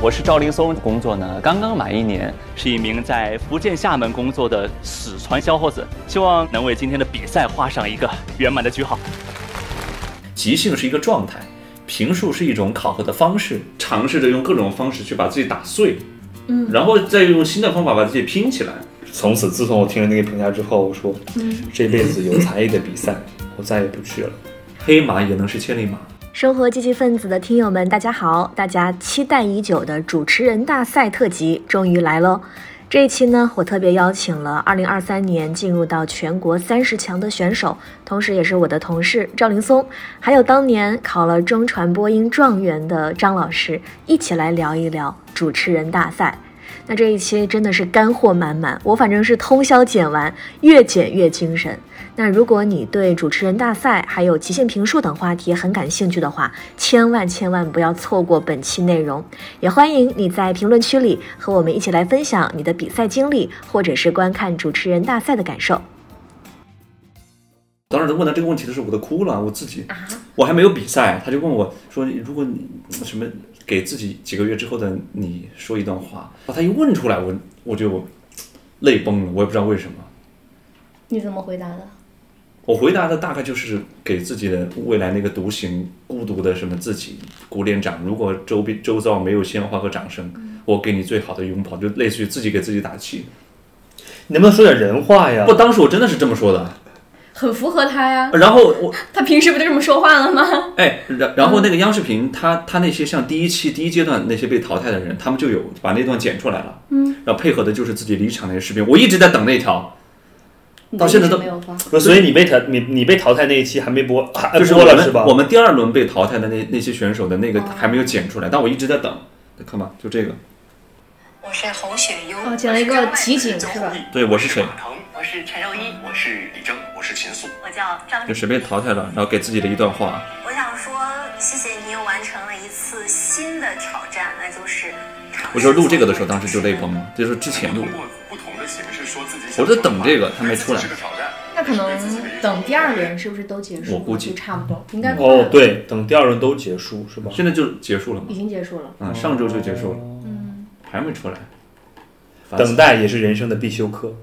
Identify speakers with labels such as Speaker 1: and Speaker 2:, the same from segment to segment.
Speaker 1: 我是赵林松，工作呢刚刚满一年，是一名在福建厦门工作的四川小伙子，希望能为今天的比赛画上一个圆满的句号。
Speaker 2: 即兴是一个状态，评述是一种考核的方式，尝试着用各种方式去把自己打碎，嗯，然后再用新的方法把自己拼起来。
Speaker 3: 从此，自从我听了那个评价之后，我说，嗯这辈子有才艺的比赛，我再也不去了。
Speaker 2: 黑马也能是千里马。
Speaker 4: 生活积极分子的听友们，大家好！大家期待已久的主持人大赛特辑终于来喽！这一期呢，我特别邀请了2023年进入到全国三十强的选手，同时也是我的同事赵林松，还有当年考了中传播音状元的张老师，一起来聊一聊主持人大赛。那这一期真的是干货满满，我反正是通宵剪完，越剪越精神。那如果你对主持人大赛还有即兴评述等话题很感兴趣的话，千万千万不要错过本期内容。也欢迎你在评论区里和我们一起来分享你的比赛经历，或者是观看主持人大赛的感受。
Speaker 2: 当时他问他这个问题的时候，我都哭了。我自己，我还没有比赛，他就问我说：“如果你什么给自己几个月之后的你说一段话。”他一问出来，我我就泪崩了。我也不知道为什么。
Speaker 4: 你怎么回答的？
Speaker 2: 我回答的大概就是给自己的未来那个独行孤独的什么自己鼓点掌。如果周边周遭没有鲜花和掌声，我给你最好的拥抱，就类似于自己给自己打气。
Speaker 3: 你能不能说点人话呀？
Speaker 2: 不，当时我真的是这么说的。
Speaker 4: 很符合他呀。
Speaker 2: 然后我
Speaker 4: 他平时不就这么说话了吗？
Speaker 2: 哎，然然后那个央视频，他他那些像第一期第一阶段那些被淘汰的人，他们就有把那段剪出来了。嗯。然后配合的就是自己离场那些视频，我一直在等那条。到现在都
Speaker 4: 没有发，
Speaker 3: 所以你被淘你你被淘汰那一期还没播，
Speaker 2: 就是
Speaker 3: 播了是吧？
Speaker 2: 我们第二轮被淘汰的那那些选手的那个还没有剪出来，但我一直在等。看吧，就这个。
Speaker 5: 我是侯雪优，
Speaker 4: 哦，剪了一个集锦是吧？
Speaker 2: 对，我是谁？
Speaker 5: 我是陈柔一，我是李征，我是秦素，我叫张。
Speaker 2: 就谁被淘汰了，然后给自己的一段话。
Speaker 5: 我想说，谢谢你又完成了一次新的挑战，那就是。
Speaker 2: 我说录这个的时候，当时就泪崩了，就是之前录。我在等这个，他没出来。
Speaker 4: 那可能等第二轮是不是都结束？
Speaker 2: 我估计
Speaker 4: 差不多，应该。
Speaker 3: 哦，对，等第二轮都结束是吧？
Speaker 2: 现在就结束了吗？
Speaker 4: 已经结束了。
Speaker 2: 嗯，上周就结束了。嗯，还没出来。
Speaker 3: 等待也是人生的必修课。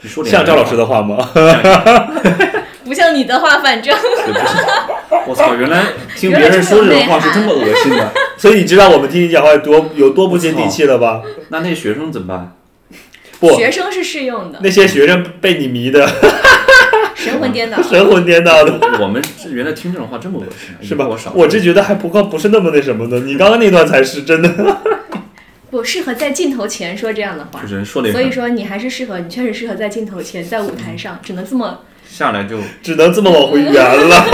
Speaker 2: 你说
Speaker 3: 像赵老师的话吗？
Speaker 4: 不像你的话，反正。
Speaker 2: 我操！原来听别人说这种话是这么恶心的，
Speaker 3: 所以你知道我们听你讲话有多有多不接地气了吧？
Speaker 2: 那那学生怎么办？
Speaker 4: 学生是适用的，
Speaker 3: 那些学生被你迷的
Speaker 4: 神魂颠倒，
Speaker 3: 神魂颠倒的。
Speaker 2: 我们原来听这种话这么恶心，
Speaker 3: 是吧？
Speaker 2: 我少
Speaker 3: 我这觉得还不够，不是那么那什么的。你刚刚那段才是真的，
Speaker 4: 不适合在镜头前说这样的话。所以说你还是适合，你确实适合在镜头前，在舞台上，只能这么
Speaker 2: 下来就
Speaker 3: 只能这么往回圆了。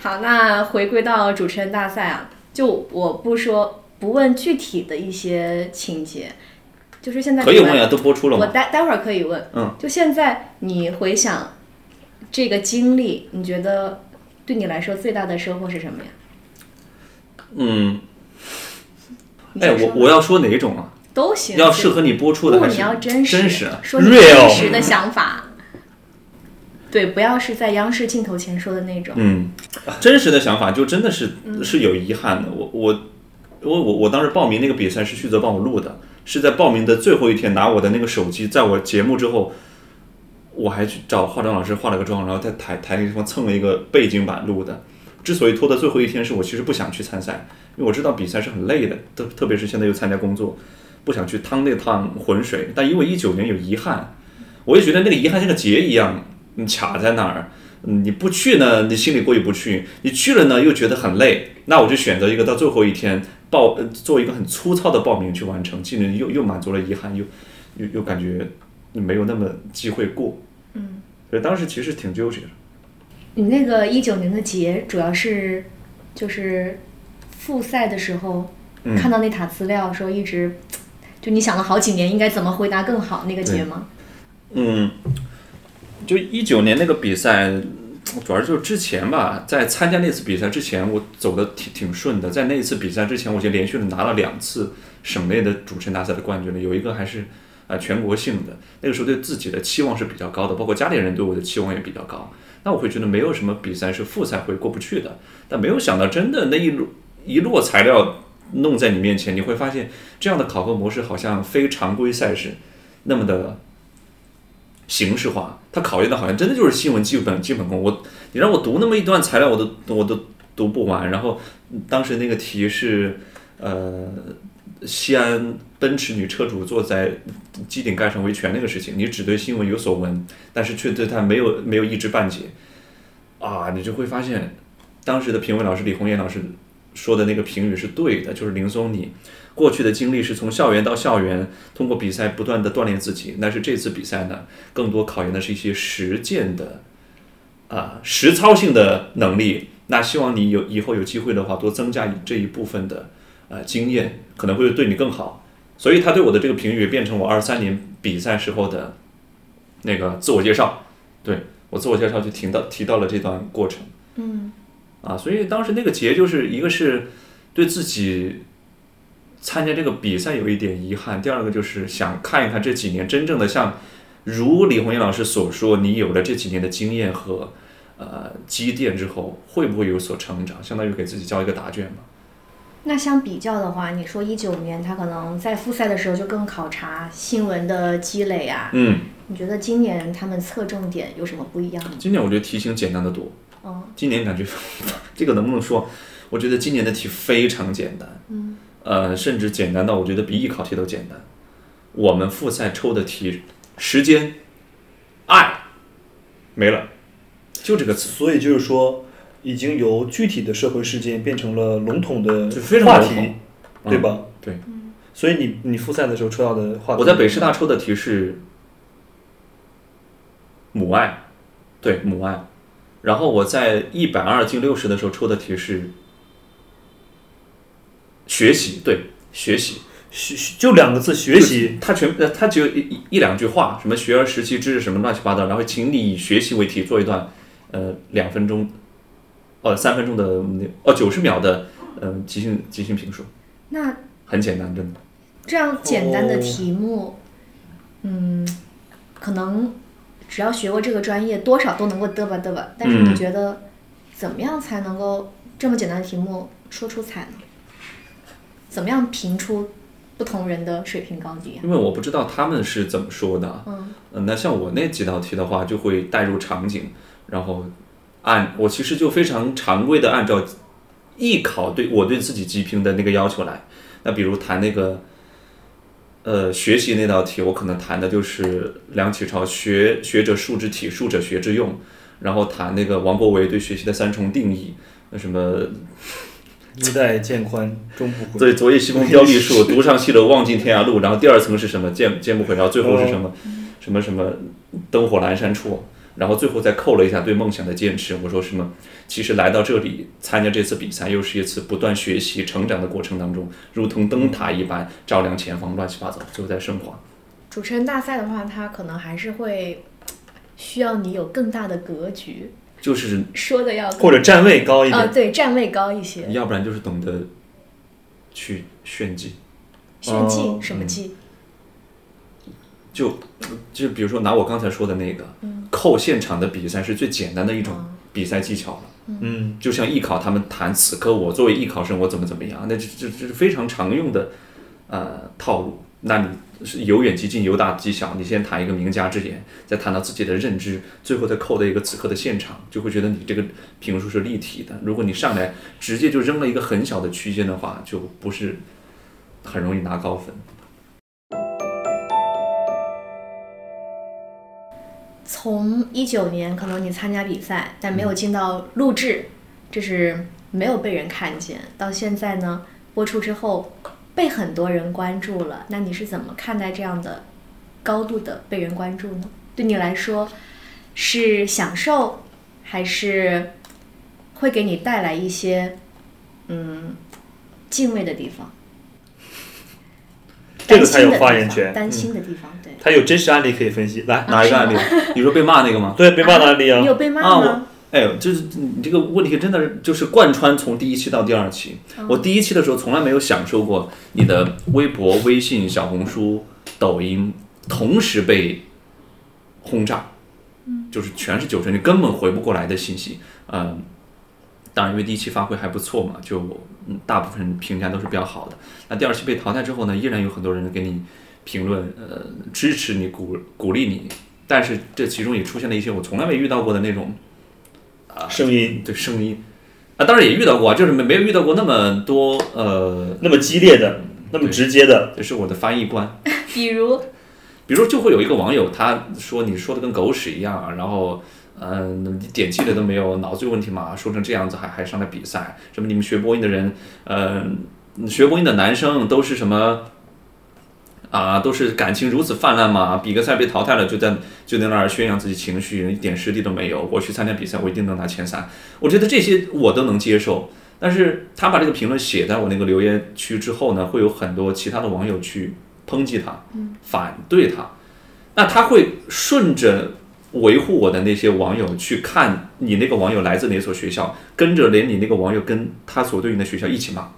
Speaker 4: 好，那回归到主持人大赛啊，就我不说不问具体的一些情节。就是现在
Speaker 2: 可以问呀，都播出了
Speaker 4: 我待待会儿可以问。嗯，就现在你回想这个经历，你觉得对你来说最大的收获是什么呀？
Speaker 2: 嗯，哎，我我要说哪种啊？
Speaker 4: 都行。
Speaker 2: 要适合你播出的还
Speaker 4: 是？你要真
Speaker 2: 实，真
Speaker 4: 实，说真实的想法。对，不要是在央视镜头前说的那种。
Speaker 2: 嗯，真实的想法就真的是是有遗憾的。我我我我我当时报名那个比赛是旭泽帮我录的。是在报名的最后一天拿我的那个手机，在我节目之后，我还去找化妆老师化了个妆，然后在台台那地方蹭了一个背景板录的。之所以拖到最后一天，是我其实不想去参赛，因为我知道比赛是很累的，特特别是现在又参加工作，不想去趟那趟浑水。但因为一九年有遗憾，我也觉得那个遗憾像个结一样你卡在那儿。你不去呢，你心里过意不去；你去了呢，又觉得很累。那我就选择一个到最后一天。报做一个很粗糙的报名去完成，既能又又满足了遗憾，又又又感觉没有那么机会过，嗯，所以当时其实挺纠结的。
Speaker 4: 你那个一九年的节主要是就是复赛的时候看到那沓资料说一直就你想了好几年应该怎么回答更好那个节吗？
Speaker 2: 嗯，就一九年那个比赛。主要就是之前吧，在参加那次比赛之前，我走的挺挺顺的。在那一次比赛之前，我就连续的拿了两次省内的主持人大赛的冠军了，有一个还是呃全国性的。那个时候对自己的期望是比较高的，包括家里人对我的期望也比较高。那我会觉得没有什么比赛是复赛会过不去的。但没有想到，真的那一路一摞材料弄在你面前，你会发现这样的考核模式好像非常规赛事那么的形式化，它考验的好像真的就是新闻基本基本功。我你让我读那么一段材料，我都我都读不完。然后当时那个题是呃。西安奔驰女车主坐在机顶盖上维权那个事情，你只对新闻有所闻，但是却对他没有没有一知半解，啊，你就会发现，当时的评委老师李红艳老师说的那个评语是对的，就是林松你过去的经历是从校园到校园，通过比赛不断的锻炼自己，但是这次比赛呢，更多考验的是一些实践的啊实操性的能力。那希望你有以后有机会的话，多增加这一部分的。呃，经验可能会对你更好，所以他对我的这个评语变成我二三年比赛时候的那个自我介绍，对我自我介绍就提到提到了这段过程，
Speaker 4: 嗯，
Speaker 2: 啊，所以当时那个结就是一个是对自己参加这个比赛有一点遗憾，第二个就是想看一看这几年真正的像如李红艳老师所说，你有了这几年的经验和呃积淀之后，会不会有所成长，相当于给自己交一个答卷嘛。
Speaker 4: 那相比较的话，你说一九年他可能在复赛的时候就更考察新闻的积累啊。
Speaker 2: 嗯，
Speaker 4: 你觉得今年他们侧重点有什么不一样吗？
Speaker 2: 今年我觉得题型简单的多。
Speaker 4: 哦，
Speaker 2: 今年感觉 这个能不能说？我觉得今年的题非常简单。
Speaker 4: 嗯，
Speaker 2: 呃，甚至简单到我觉得比艺考题都简单。我们复赛抽的题，时间、爱，没了，就这个词。
Speaker 3: 所以就是说。已经由具体的社会事件变成了笼统的
Speaker 2: 话
Speaker 3: 题，对吧？
Speaker 2: 对。
Speaker 3: 所以你你复赛的时候抽到的话题，
Speaker 2: 我在北师大抽的题是母爱，对母爱。然后我在一百二进六十的时候抽的题是学习，对学习，
Speaker 3: 学就两个字学习。
Speaker 2: 他全呃，它只有一一两句话，什么学而时习之什么乱七八糟，然后请你以学习为题做一段呃两分钟。哦，三分钟的那哦，九十秒的嗯即兴即兴评述，
Speaker 4: 那
Speaker 2: 很简单，真的。
Speaker 4: 这样简单的题目，嗯，可能只要学过这个专业，多少都能够嘚吧嘚吧。但是你觉得怎么样才能够这么简单的题目说出彩呢？怎么样评出不同人的水平高低？
Speaker 2: 因为我不知道他们是怎么说的。嗯，那像我那几道题的话，就会带入场景，然后。按我其实就非常常规的按照艺考对我对自己级评的那个要求来，那比如谈那个，呃，学习那道题，我可能谈的就是梁启超学学者术之体，术者学之用，然后谈那个王国维对学习的三重定义，那什么，
Speaker 3: 衣带渐宽终不悔，
Speaker 2: 对，昨夜西风凋绿树，独上西楼望尽天涯路，然后第二层是什么渐渐不悔，然后最后是什么什么什么灯火阑珊处。然后最后再扣了一下对梦想的坚持。我说什么？其实来到这里参加这次比赛，又是一次不断学习、成长的过程当中，如同灯塔一般照亮前方，乱七八糟，最后再升华。
Speaker 4: 主持人大赛的话，它可能还是会需要你有更大的格局，
Speaker 2: 就是
Speaker 4: 说的要
Speaker 3: 或者站位高一点。
Speaker 4: 呃，对，站位高一些。
Speaker 2: 要不然就是懂得去炫技。
Speaker 4: 炫技什么技？
Speaker 2: 就就比如说拿我刚才说的那个，扣现场的比赛是最简单的一种比赛技巧了。
Speaker 3: 嗯，
Speaker 2: 就像艺考他们谈此刻我作为艺考生我怎么怎么样，那这这这是非常常用的呃套路。那你是由远及近，由大及小，你先谈一个名家之言，再谈到自己的认知，最后再扣的一个此刻的现场，就会觉得你这个评述是立体的。如果你上来直接就扔了一个很小的区间的话，就不是很容易拿高分。
Speaker 4: 从一九年，可能你参加比赛，但没有进到录制，这是没有被人看见。到现在呢，播出之后，被很多人关注了。那你是怎么看待这样的高度的被人关注呢？对你来说，是享受，还是会给你带来一些嗯敬畏的地方？
Speaker 3: 这个才有发言权。
Speaker 4: 担心的地方，对。
Speaker 3: 他有真实案例可以分析，来
Speaker 2: 哪一个案例？你说被骂那个吗？
Speaker 3: 对，被骂的案例啊。
Speaker 4: 你有被骂
Speaker 2: 吗？哎，就是你这个问题真的是就是贯穿从第一期到第二期。我第一期的时候从来没有享受过你的微博、微信、小红书、抖音同时被轰炸，就是全是九成，你根本回不过来的信息。嗯，当然因为第一期发挥还不错嘛，就嗯大部分评价都是比较好的。那第二期被淘汰之后呢，依然有很多人给你评论，呃，支持你、鼓鼓励你，但是这其中也出现了一些我从来没遇到过的那种
Speaker 3: 声音
Speaker 2: 对声音。啊，当然也遇到过啊，就是没没有遇到过那么多呃，
Speaker 3: 那么激烈的，那么直接的，
Speaker 2: 就是我的翻译官。
Speaker 4: 比如，
Speaker 2: 比如就会有一个网友，他说你说的跟狗屎一样啊，然后嗯、你点击的都没有，脑子有问题嘛，说成这样子还还上来比赛，什么你们学播音的人，嗯、学播音的男生都是什么？啊，都是感情如此泛滥吗？比个赛被淘汰了，就在就在那儿宣扬自己情绪，一点实力都没有。我去参加比赛，我一定能拿前三。我觉得这些我都能接受，但是他把这个评论写在我那个留言区之后呢，会有很多其他的网友去抨击他，反对他。那他会顺着维护我的那些网友去看你那个网友来自哪所学校，跟着连你那个网友跟他所对应的学校一起骂。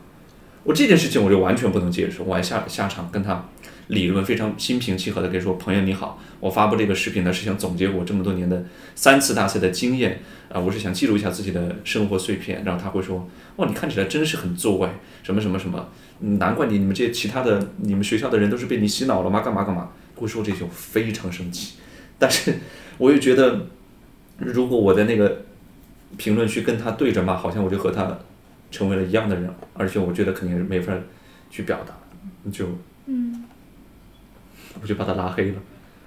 Speaker 2: 我这件事情我就完全不能接受，我还下下场跟他理论非常心平气和的跟说，朋友你好，我发布这个视频呢是想总结我这么多年的三次大赛的经验，啊、我是想记录一下自己的生活碎片。然后他会说，哇，你看起来真是很作怪，什么什么什么，难怪你你们这些其他的你们学校的人都是被你洗脑了吗？干嘛干嘛？会说这些，我非常生气。但是我又觉得，如果我在那个评论区跟他对着骂，好像我就和他成为了一样的人，而且我觉得肯定是没法去表达，就嗯，我就把他拉黑了。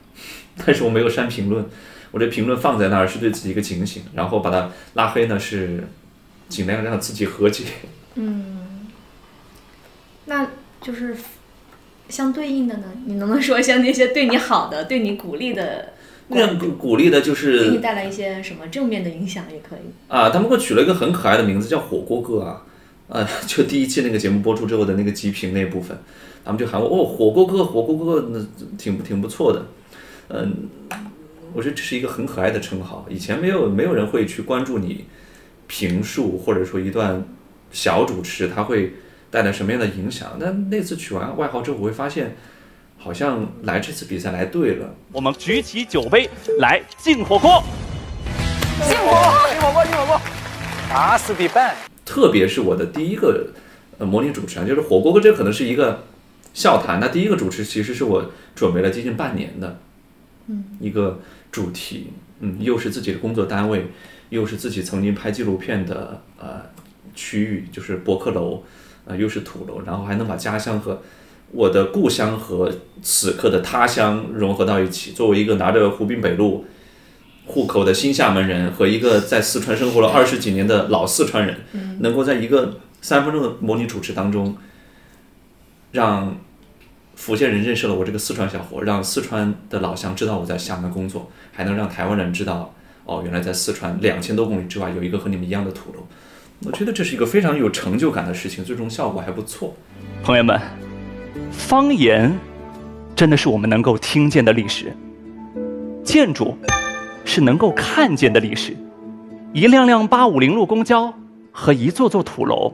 Speaker 2: 但是我没有删评论，我这评论放在那儿是对自己一个警醒，然后把他拉黑呢是尽量让自己和解。
Speaker 4: 嗯那就是相对应的呢？你能不能说一下那些对你好的、对你鼓励的
Speaker 2: 那样鼓鼓励的就是给
Speaker 4: 你带来一些什么正面的影响也可以。
Speaker 2: 啊，他们给我取了一个很可爱的名字，叫火锅哥啊。呃，就第一期那个节目播出之后的那个极评那部分，他们就喊我哦，火锅哥，火锅哥，那挺挺不错的。嗯，我觉得这是一个很可爱的称号。以前没有没有人会去关注你评述或者说一段小主持，它会带来什么样的影响。但那次取完外号之后，我会发现，好像来这次比赛来对了。
Speaker 1: 我们举起酒杯来敬火锅。
Speaker 6: 打死必办。
Speaker 2: 特别是我的第一个呃模拟主持人，就是火锅哥，这可能是一个笑谈。那第一个主持其实是我准备了接近半年的，嗯，一个主题，嗯，又是自己的工作单位，又是自己曾经拍纪录片的呃区域，就是博客楼，呃，又是土楼，然后还能把家乡和我的故乡和此刻的他乡融合到一起。作为一个拿着湖滨北路户口的新厦门人和一个在四川生活了二十几年的老四川人，能够在一个三分钟的模拟主持当中，让福建人认识了我这个四川小伙，让四川的老乡知道我在厦门工作，还能让台湾人知道，哦，原来在四川两千多公里之外有一个和你们一样的土楼。我觉得这是一个非常有成就感的事情，最终效果还不错。
Speaker 1: 朋友们，方言真的是我们能够听见的历史，建筑是能够看见的历史。一辆辆八五零路公交和一座座土楼，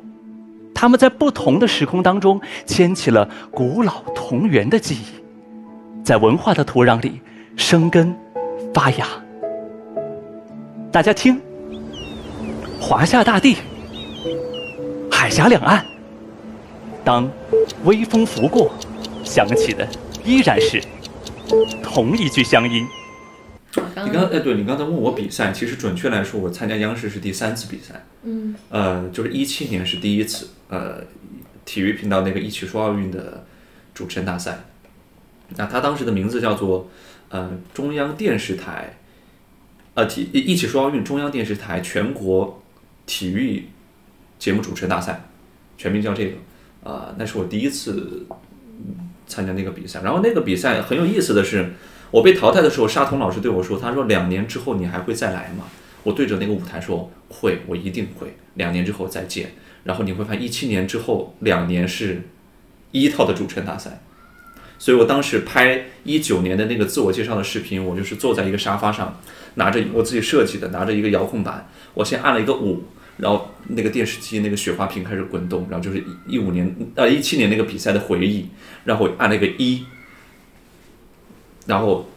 Speaker 1: 它们在不同的时空当中牵起了古老同源的记忆，在文化的土壤里生根发芽。大家听，华夏大地，海峡两岸。当微风拂过，响起的依然是同一句乡音。
Speaker 2: 你刚哎，对你刚才问我比赛，其实准确来说，我参加央视是第三次比赛。嗯，呃，就是一七年是第一次，呃，体育频道那个一起说奥运的主持人大赛。那他当时的名字叫做呃中央电视台，呃体一起说奥运中央电视台全国体育节目主持人大赛，全名叫这个。啊、那是我第一次参加那个比赛。然后那个比赛很有意思的是，我被淘汰的时候，沙童老师对我说：“他说两年之后你还会再来吗？”我对着那个舞台说：“会，我一定会。两年之后再见。”然后你会发现，一七年之后两年是一套的主持人大赛。所以我当时拍一九年的那个自我介绍的视频，我就是坐在一个沙发上，拿着我自己设计的，拿着一个遥控板，我先按了一个五，然后那个电视机那个雪花屏开始滚动，然后就是一五年呃一七年那个比赛的回忆，然后我按了一个一，然后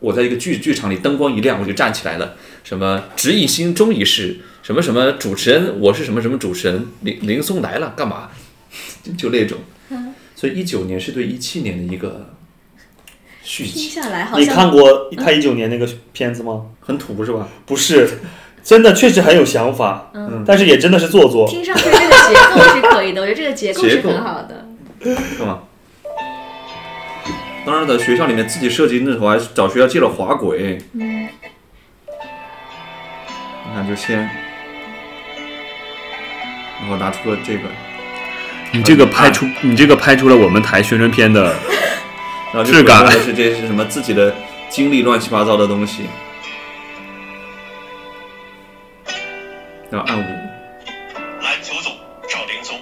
Speaker 2: 我在一个剧剧场里灯光一亮，我就站起来了，什么直一心中一事，什么什么主持人，我是什么什么主持人，林林松来了干嘛？就 就那种。所以一九年是对一七年的一个续集，
Speaker 4: 下来好
Speaker 3: 你看过他一九年那个片子吗？
Speaker 2: 很土是吧？
Speaker 3: 不是，真的确实很有想法，
Speaker 4: 嗯
Speaker 3: 但是也真的是做作。
Speaker 4: 听上去这个结构是可以的，我觉得这个结构是很好的。
Speaker 2: 是吗？当然在，学校里面自己设计那头还找学校借了滑轨。
Speaker 4: 嗯，
Speaker 2: 你看，就先，然后拿出了这个，
Speaker 3: 你这个拍出，你这个拍出了我们台宣传片的，
Speaker 2: 然后就
Speaker 3: 质感
Speaker 2: 是这是什么自己的经历乱七八糟的东西，然后按五，
Speaker 7: 篮球总赵灵松，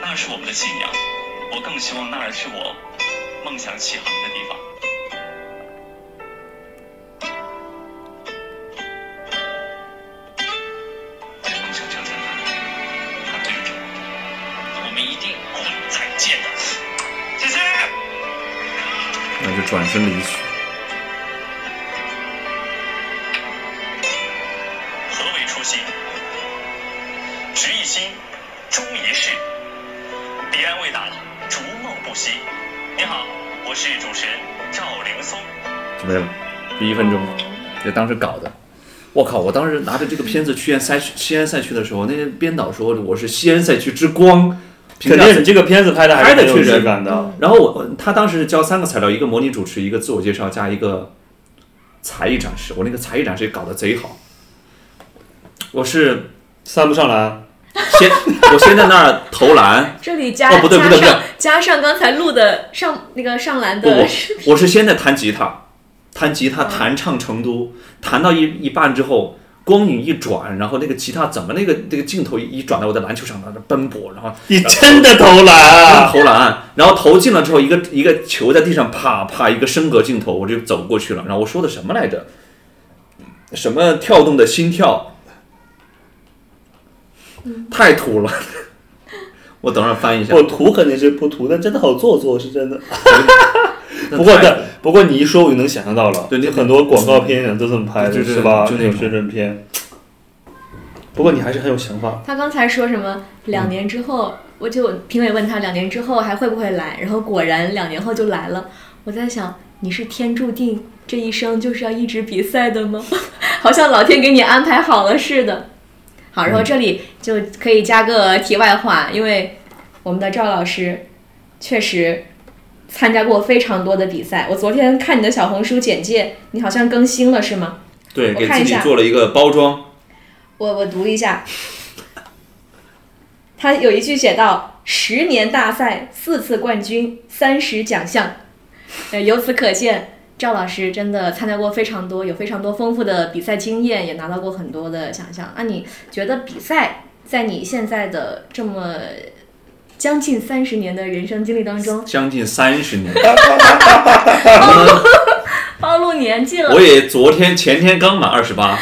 Speaker 7: 那是我们的信仰，我更希望那儿是我梦想起航的地方。梦想就在那儿，它对着我，我们一定会再见的。谢谢。
Speaker 2: 然后就转身离去。
Speaker 7: 我是主持人赵灵松。
Speaker 2: 就没了，就一分钟，就当时搞的。我靠！我当时拿着这个片子去西安赛区西安赛区的时候，那些编导说我是西安赛区之光，
Speaker 3: 肯定你这个片子拍的还是挺有质感的。
Speaker 2: 然后我他当时交三个材料，一个模拟主持，一个自我介绍，加一个才艺展示。我那个才艺展示也搞得贼好。我是
Speaker 3: 三不上来，
Speaker 2: 先我先在那儿投篮，
Speaker 4: 这里加、
Speaker 2: 哦不对不对
Speaker 4: 不对加上刚才录的上那个上篮
Speaker 2: 不
Speaker 4: 的
Speaker 2: 不，我是先在弹吉他，弹吉他弹唱成都，弹到一一半之后。光影一转，然后那个吉他怎么那个那个镜头一转到我的篮球场上，那奔波，然后
Speaker 3: 你真的投篮啊！
Speaker 2: 投篮，然后投进了之后，一个一个球在地上啪啪一个升格镜头，我就走过去了。然后我说的什么来着？什么跳动的心跳？太土了，我等会儿翻一下。
Speaker 3: 我土肯定是不土，但真的好做作，是真的。不过但，不过你一说，我就能想象到了。
Speaker 2: 对你
Speaker 3: 很多广告片都这么拍是吧？
Speaker 2: 就那种
Speaker 3: 那种宣传片。不过你还是很有想法。
Speaker 4: 他刚才说什么？两年之后，我就评委问他两年之后还会不会来，然后果然两年后就来了。我在想，你是天注定这一生就是要一直比赛的吗？好像老天给你安排好了似的。好，然后这里就可以加个题外话，因为我们的赵老师确实参加过非常多的比赛。我昨天看你的小红书简介，你好像更新了是吗？
Speaker 2: 对，给自己做了一个包装。
Speaker 4: 我我读一下，他有一句写到：十年大赛，四次冠军，三十奖项。呃，由此可见，赵老师真的参加过非常多，有非常多丰富的比赛经验，也拿到过很多的奖项。那你觉得比赛在你现在的这么将近三十年的人生经历当中，
Speaker 2: 将近三十年，
Speaker 4: 暴露年纪了
Speaker 2: 我，也昨天前天刚满二十八，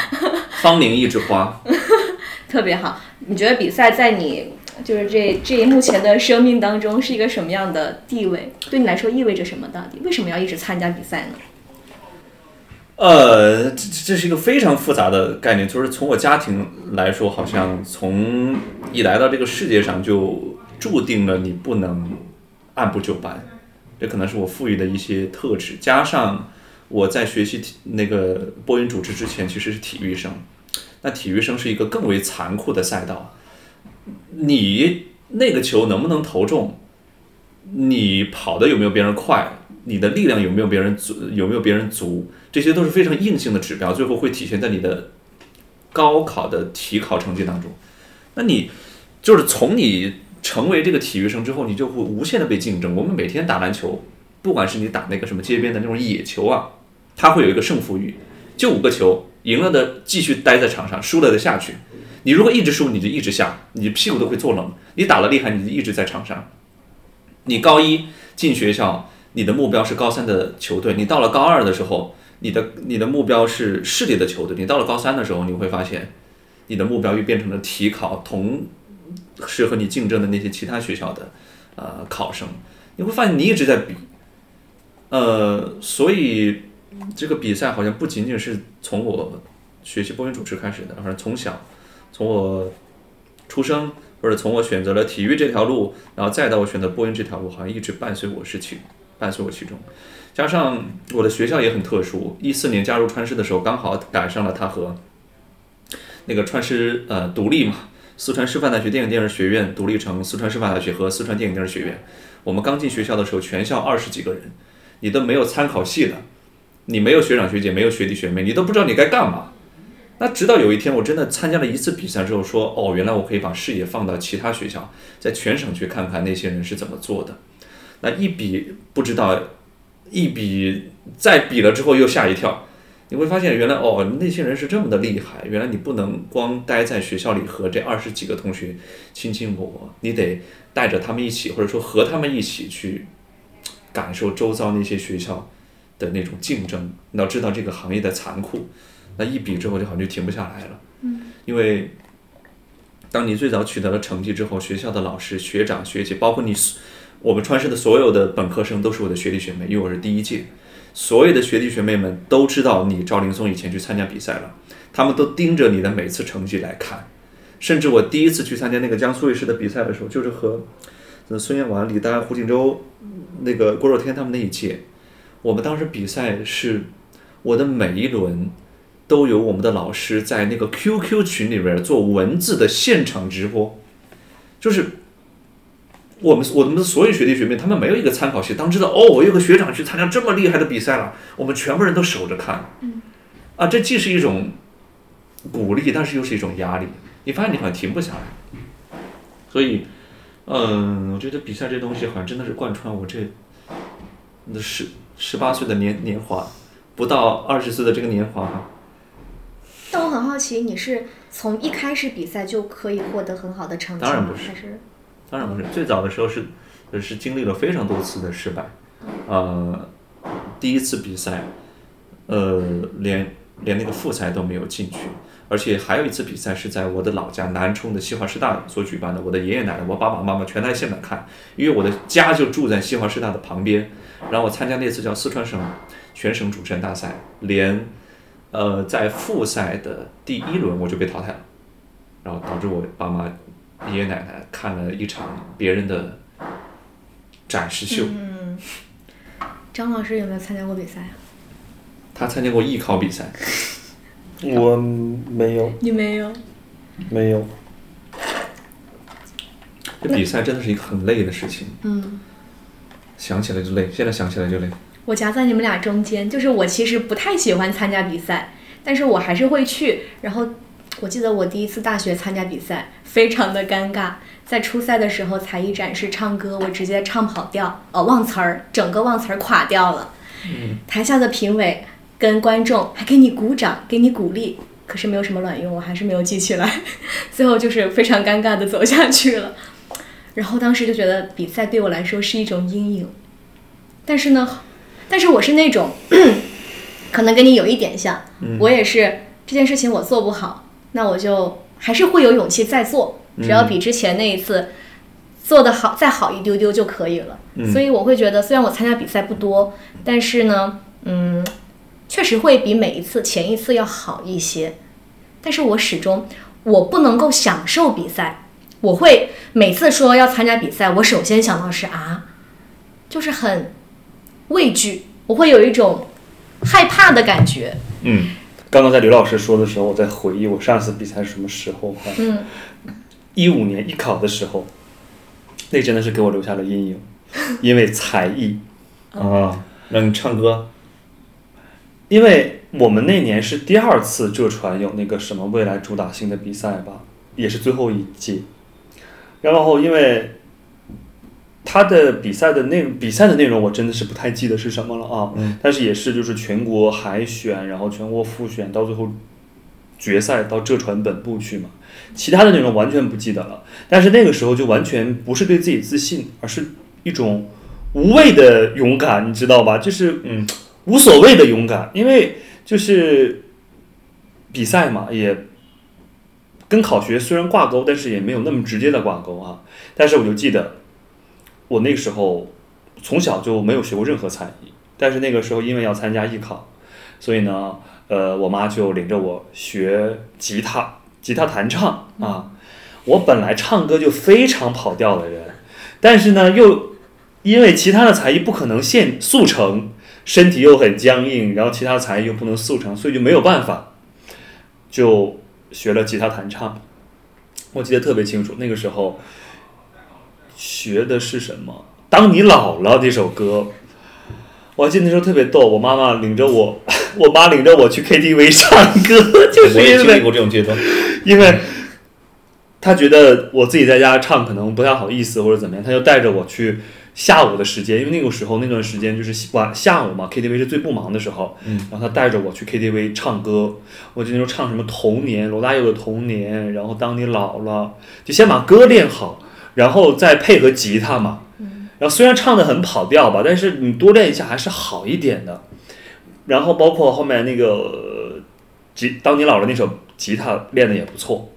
Speaker 2: 芳龄一枝花。
Speaker 4: 特别好。你觉得比赛在你就是这这目前的生命当中是一个什么样的地位？对你来说意味着什么？到底为什么要一直参加比赛呢？
Speaker 2: 呃，这这是一个非常复杂的概念，就是从我家庭来说，好像从一来到这个世界上就注定了你不能按部就班，这可能是我赋予的一些特质，加上我在学习体那个播音主持之前其实是体育生，那体育生是一个更为残酷的赛道，你那个球能不能投中，你跑的有没有别人快，你的力量有没有别人足，有没有别人足，这些都是非常硬性的指标，最后会体现在你的高考的体考成绩当中。那你就是从你成为这个体育生之后，你就会无限的被竞争。我们每天打篮球，不管是你打那个什么街边的那种野球啊，它会有一个胜负欲，就五个球，赢了的继续待在场上，输了的下去。你如果一直输，你就一直下，你屁股都会坐冷。你打了厉害，你就一直在场上。你高一进学校，你的目标是高三的球队；你到了高二的时候，你的你的目标是市里的球队；你到了高三的时候，你会发现，你的目标又变成了体考，同是和你竞争的那些其他学校的呃考生。你会发现你一直在比，呃，所以这个比赛好像不仅仅是从我学习播音主持开始的，反正从小，从我出生或者从我选择了体育这条路，然后再到我选择播音这条路，好像一直伴随我是其伴随我其中。加上我的学校也很特殊，一四年加入川师的时候，刚好赶上了他和那个川师呃独立嘛，四川师范大学电影电视学院独立成四川师范大学和四川电影电视学院。我们刚进学校的时候，全校二十几个人，你都没有参考系的，你没有学长学姐，没有学弟学妹，你都不知道你该干嘛。那直到有一天，我真的参加了一次比赛之后，说哦，原来我可以把视野放到其他学校，在全省去看看那些人是怎么做的。那一比不知道，一比再比了之后又吓一跳，你会发现原来哦那些人是这么的厉害，原来你不能光待在学校里和这二十几个同学卿卿我我，你得带着他们一起，或者说和他们一起去感受周遭那些学校的那种竞争，你要知道这个行业的残酷。那一比之后就好像就停不下来了，嗯，因为当你最早取得了成绩之后，学校的老师、学长、学姐，包括你，我们川师的所有的本科生都是我的学弟学妹，因为我是第一届，所有的学弟学妹们都知道你赵林松以前去参加比赛了，他们都盯着你的每次成绩来看，甚至我第一次去参加那个江苏卫视的比赛的时候，就是和呃孙燕婉、李丹、胡锦洲、那个郭若天他们那一届，我们当时比赛是我的每一轮。都有我们的老师在那个 QQ 群里边做文字的现场直播，就是我们我们的所有学弟学妹，他们没有一个参考系，当知道哦，我有个学长去参加这么厉害的比赛了，我们全部人都守着看，啊，这既是一种鼓励，但是又是一种压力，你发现你好像停不下来，所以，嗯，我觉得比赛这东西好像真的是贯穿我这那十十八岁的年年华，不到二十岁的这个年华哈。
Speaker 4: 但我很好奇，你是从一开始比赛就可以获得很好的成绩吗？
Speaker 2: 当然不是当然不是，最早的时候是是经历了非常多次的失败，呃，第一次比赛，呃，连连那个复赛都没有进去，而且还有一次比赛是在我的老家南充的西华师大所举办的，我的爷爷奶奶、我爸爸妈妈全在现场看，因为我的家就住在西华师大的旁边，然后我参加那次叫四川省全省主持人大赛，连。呃，在复赛的第一轮我就被淘汰了，然后导致我爸妈、爷爷奶奶看了一场别人的展示秀。
Speaker 4: 嗯，张老师有没有参加过比赛啊？
Speaker 2: 他参加过艺考比赛，
Speaker 3: 我没有，
Speaker 4: 你没有？
Speaker 3: 没有。
Speaker 2: 这比赛真的是一个很累的事情，
Speaker 4: 嗯，
Speaker 2: 想起来就累，现在想起来就累。
Speaker 4: 我夹在你们俩中间，就是我其实不太喜欢参加比赛，但是我还是会去。然后我记得我第一次大学参加比赛，非常的尴尬。在初赛的时候，才艺展示唱歌，我直接唱跑调，哦，忘词儿，整个忘词儿垮掉了。台下的评委跟观众还给你鼓掌，给你鼓励，可是没有什么卵用，我还是没有记起来。最后就是非常尴尬的走下去了。然后当时就觉得比赛对我来说是一种阴影，但是呢。但是我是那种，可能跟你有一点像，我也是这件事情我做不好，那我就还是会有勇气再做，只要比之前那一次做的好再好一丢丢就可以了。所以我会觉得，虽然我参加比赛不多，但是呢，嗯，确实会比每一次前一次要好一些。但是我始终我不能够享受比赛，我会每次说要参加比赛，我首先想到是啊，就是很。畏惧，我会有一种害怕的感觉。
Speaker 3: 嗯，刚刚在刘老师说的时候，我在回忆我上次比赛是什么时候。
Speaker 4: 嗯，
Speaker 3: 一五年艺考的时候，那真的是给我留下了阴影，因为才艺
Speaker 2: 啊，让你唱歌。
Speaker 3: 因为我们那年是第二次浙传有那个什么未来主打星的比赛吧，也是最后一届。然后因为。他的比赛的内容，比赛的内容我真的是不太记得是什么了啊。
Speaker 2: 嗯。
Speaker 3: 但是也是就是全国海选，然后全国复选，到最后决赛到浙传本部去嘛。其他的内容完全不记得了。但是那个时候就完全不是对自己自信，而是一种无畏的勇敢，你知道吧？就是
Speaker 2: 嗯，
Speaker 3: 无所谓的勇敢，因为就是比赛嘛，也跟考学虽然挂钩，但是也没有那么直接的挂钩啊。但是我就记得。我那个时候从小就没有学过任何才艺，但是那个时候因为要参加艺考，所以呢，呃，我妈就领着我学吉他，吉他弹唱啊。我本来唱歌就非常跑调的人，但是呢，又因为其他的才艺不可能现速成，身体又很僵硬，然后其他才艺又不能速成，所以就没有办法，就学了吉他弹唱。我记得特别清楚，那个时候学的是什么？当你老了这首歌，我还记得那时候特别逗，我妈妈领着我，我妈领着我去 KTV 唱歌，就是
Speaker 2: 我也经历
Speaker 3: 因为
Speaker 2: 过这种阶段。
Speaker 3: 因为她觉得我自己在家唱可能不太好意思或者怎么样，她就带着我去下午的时间，因为那个时候那段时间就是晚下午嘛，KTV 是最不忙的时候，
Speaker 2: 嗯，
Speaker 3: 然后他带着我去 KTV 唱歌，我记得那时候唱什么《童年》，罗大佑的《童年》，然后当你老了，就先把歌练好，然后再配合吉他嘛。然后虽然唱的很跑调吧，但是你多练一下还是好一点的。然后包括后面那个呃吉，当你老了那首吉他练的也不错，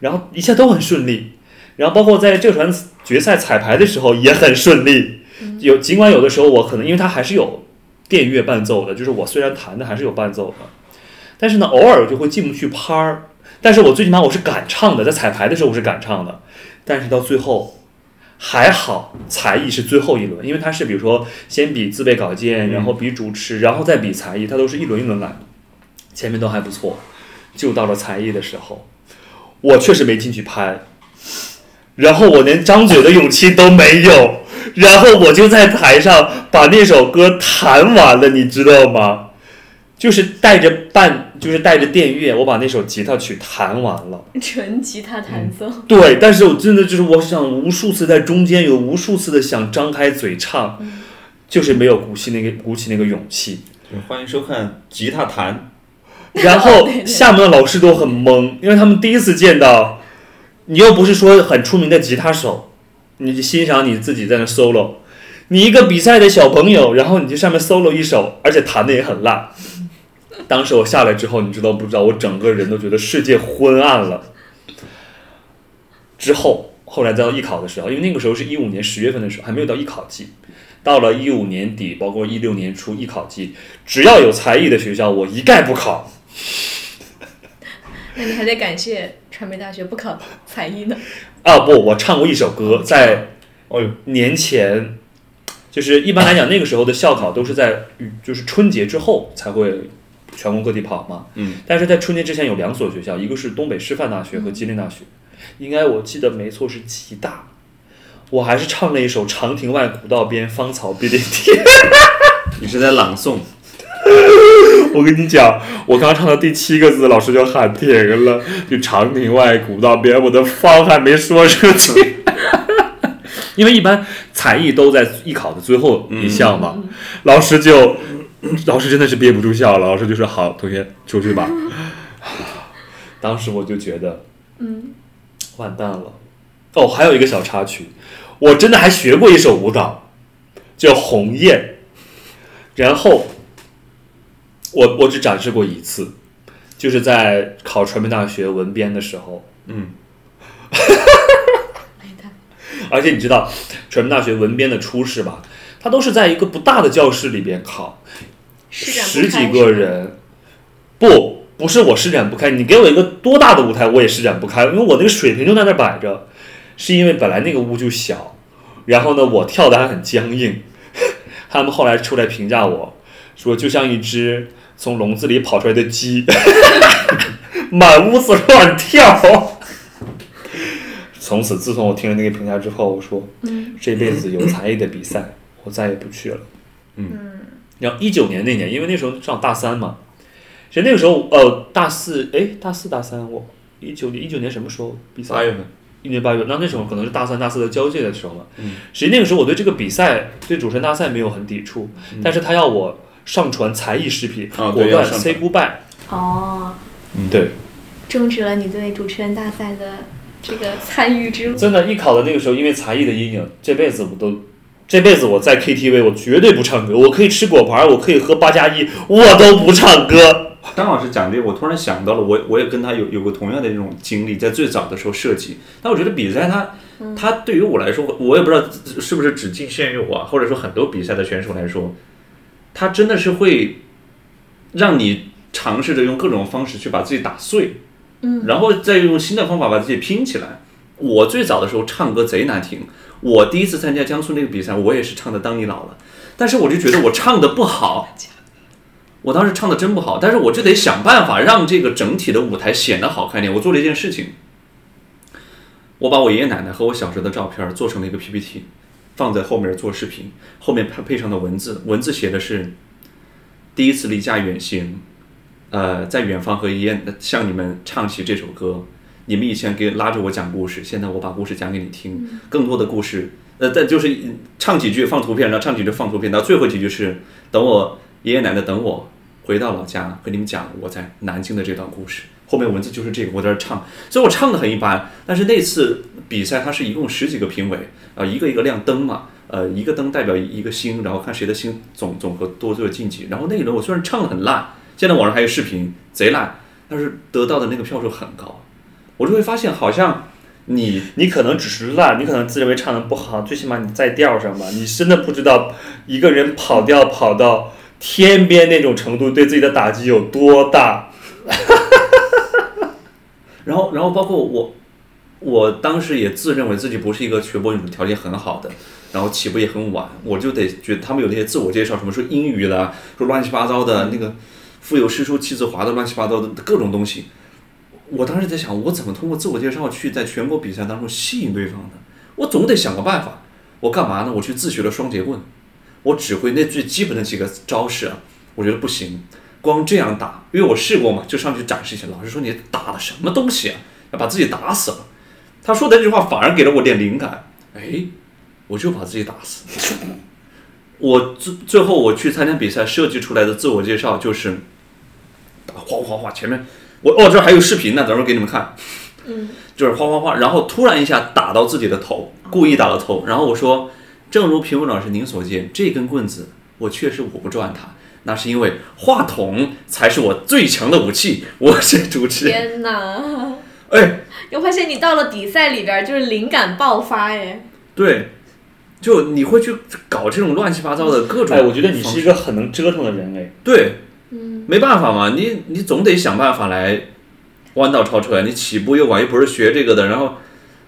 Speaker 3: 然后一切都很顺利。然后包括在这传决赛彩排的时候也很顺利，有尽管有的时候我可能因为它还是有电乐伴奏的，就是我虽然弹的还是有伴奏的，但是呢偶尔就会进不去拍儿。但是我最起码我是敢唱的，在彩排的时候我是敢唱的，但是到最后还好，才艺是最后一轮，因为它是比如说先比自备稿件，然后比主持，然后再比才艺，它都是一轮一轮来，前面都还不错，就到了才艺的时候，我确实没进去拍，然后我连张嘴的勇气都没有，然后我就在台上把那首歌弹完了，你知道吗？就是带着伴，就是带着电乐，我把那首吉他曲弹完了。
Speaker 4: 纯吉他弹奏，
Speaker 3: 对，但是我真的就是我想无数次在中间有无数次的想张开嘴唱，就是没有鼓起那个鼓起那个勇气。
Speaker 2: 欢迎收看吉他弹，
Speaker 3: 然后厦门的老师都很懵，因为他们第一次见到你，又不是说很出名的吉他手，你就欣赏你自己在那 solo，你一个比赛的小朋友，然后你就上面 solo 一首，而且弹的也很烂。当时我下来之后，你知道不知道？我整个人都觉得世界昏暗了。之后，后来再到艺考的时候，因为那个时候是一五年十月份的时候，还没有到艺考季。到了一五年底，包括一六年初艺考季，只要有才艺的学校，我一概不考。
Speaker 4: 那你还得感谢传媒大学不考才艺呢。
Speaker 3: 啊不，我唱过一首歌，在
Speaker 2: 哦呦，
Speaker 3: 年前，就是一般来讲，那个时候的校考都是在就是春节之后才会全国各地跑嘛。
Speaker 2: 嗯，
Speaker 3: 但是在春节之前有两所学校，一个是东北师范大学和吉林大学，应该我记得没错是吉大。我还是唱了一首《长亭外，古道边，芳草碧连天》。
Speaker 2: 你是在朗诵？
Speaker 3: 我跟你讲，我刚唱到第七个字，老师就喊停了。就长亭外，古道边，我的芳还没说出去。因为一般才艺都在艺考的最后一项嘛，老师就，老师真的是憋不住笑了，老师就说：“好，同学出去吧。”当时我就觉得，
Speaker 4: 嗯，
Speaker 3: 完蛋了。哦，还有一个小插曲，我真的还学过一首舞蹈，叫《鸿雁》，然后我我只展示过一次，就是在考传媒大学文编的时候，
Speaker 2: 嗯，
Speaker 3: 而且你知道，传媒大学文编的初试吧，它都是在一个不大的教室里边考，十几个人，不，不是我施展不开，你给我一个多大的舞台，我也施展不开，因为我那个水平就在那摆着，是因为本来那个屋就小，然后呢，我跳的还很僵硬，他们后来出来评价我说，就像一只从笼子里跑出来的鸡，满屋子乱跳。从此，自从我听了那个评价之后，我说，这辈子有才艺的比赛，我再也不去了。然后一九年那年，因为那时候上大三嘛，其实那个时候呃大四哎大四大三我一九年一九年什么时候比赛？
Speaker 2: 八月份，
Speaker 3: 一年八月，那那时候可能是大三大四的交界的时候嘛。
Speaker 2: 嗯
Speaker 3: 实际那个时候我对这个比赛对主持人大赛没有很抵触，但是他要我上传才艺视频，
Speaker 2: 啊
Speaker 3: 果断 say goodbye。
Speaker 4: 哦，
Speaker 3: 对，
Speaker 4: 终止了你对主持人大赛的这个参与之路。
Speaker 3: 真的，艺考的那个时候，因为才艺的阴影，这辈子我都。这辈子我在 KTV，我绝对不唱歌。我可以吃果盘，我可以喝八加一，我都不唱歌。
Speaker 2: 张老师讲这个，我突然想到了，我我也跟他有有过同样的这种经历，在最早的时候设计。但我觉得比赛它，它对于我来说，我也不知道是不是只仅限于我啊，或者说很多比赛的选手来说，它真的是会让你尝试着用各种方式去把自己打碎，嗯，然后再用新的方法把自己拼起来。我最早的时候唱歌贼难听，我第一次参加江苏那个比赛，我也是唱的《当你老了》，但是我就觉得我唱的不好，我当时唱的真不好，但是我就得想办法让这个整体的舞台显得好看点。我做了一件事情，我把我爷爷奶奶和我小时候的照片做成了一个 PPT，放在后面做视频，后面配配上的文字，文字写的是第一次离家远行，呃，在远方和爷爷向你们唱起这首歌。你们以前给拉着我讲故事，现在我把故事讲给你听。更多的故事，呃，但就是唱几句放图片，然后唱几句放图片，到最后几句是等我爷爷奶奶等我回到老家和你们讲我在南京的这段故事。后面文字就是这个，我在这唱，所以我唱的很一般。但是那次比赛它是一共十几个评委，啊，一个一个亮灯嘛，呃，一个灯代表一个星，然后看谁的星总总和多最后晋级。然后那一轮我虽然唱的很烂，现在网上还有视频，贼烂，但是得到的那个票数很高。我就会发现，好像你
Speaker 3: 你可能只是烂，你可能自认为唱的不好，最起码你在调上吧。你真的不知道一个人跑调跑到天边那种程度，对自己的打击有多大。
Speaker 2: 然后，然后包括我，我当时也自认为自己不是一个学播音主条件很好的，然后起步也很晚，我就得觉得他们有那些自我介绍，什么说英语啦，说乱七八糟的那个腹有诗书气自华的乱七八糟的各种东西。我当时在想，我怎么通过自我介绍去在全国比赛当中吸引对方呢？我总得想个办法。我干嘛呢？我去自学了双截棍，我只会那最基本的几个招式啊。我觉得不行，光这样打，因为我试过嘛，就上去展示一下。老师说你打的什么东西啊？要把自己打死了。他说的这句话反而给了我点灵感。哎，我就把自己打死。我最最后我去参加比赛设计出来的自我介绍就是，打哗哗哗前面。我哦，这还有视频呢，等会儿给你们看。
Speaker 4: 嗯，
Speaker 2: 就是哗哗哗，然后突然一下打到自己的头，故意打到头。然后我说，正如评委老师您所见，这根棍子我确实我不转它，那是因为话筒才是我最强的武器。我是主持人。
Speaker 4: 天哪！
Speaker 2: 哎，
Speaker 4: 又发现你到了比赛里边就是灵感爆发哎。
Speaker 2: 对，就你会去搞这种乱七八糟的各种。
Speaker 3: 哎，我觉得你是一个很能折腾的人哎。
Speaker 2: 对。没办法嘛，你你总得想办法来弯道超车呀。你起步又晚，又不是学这个的，然后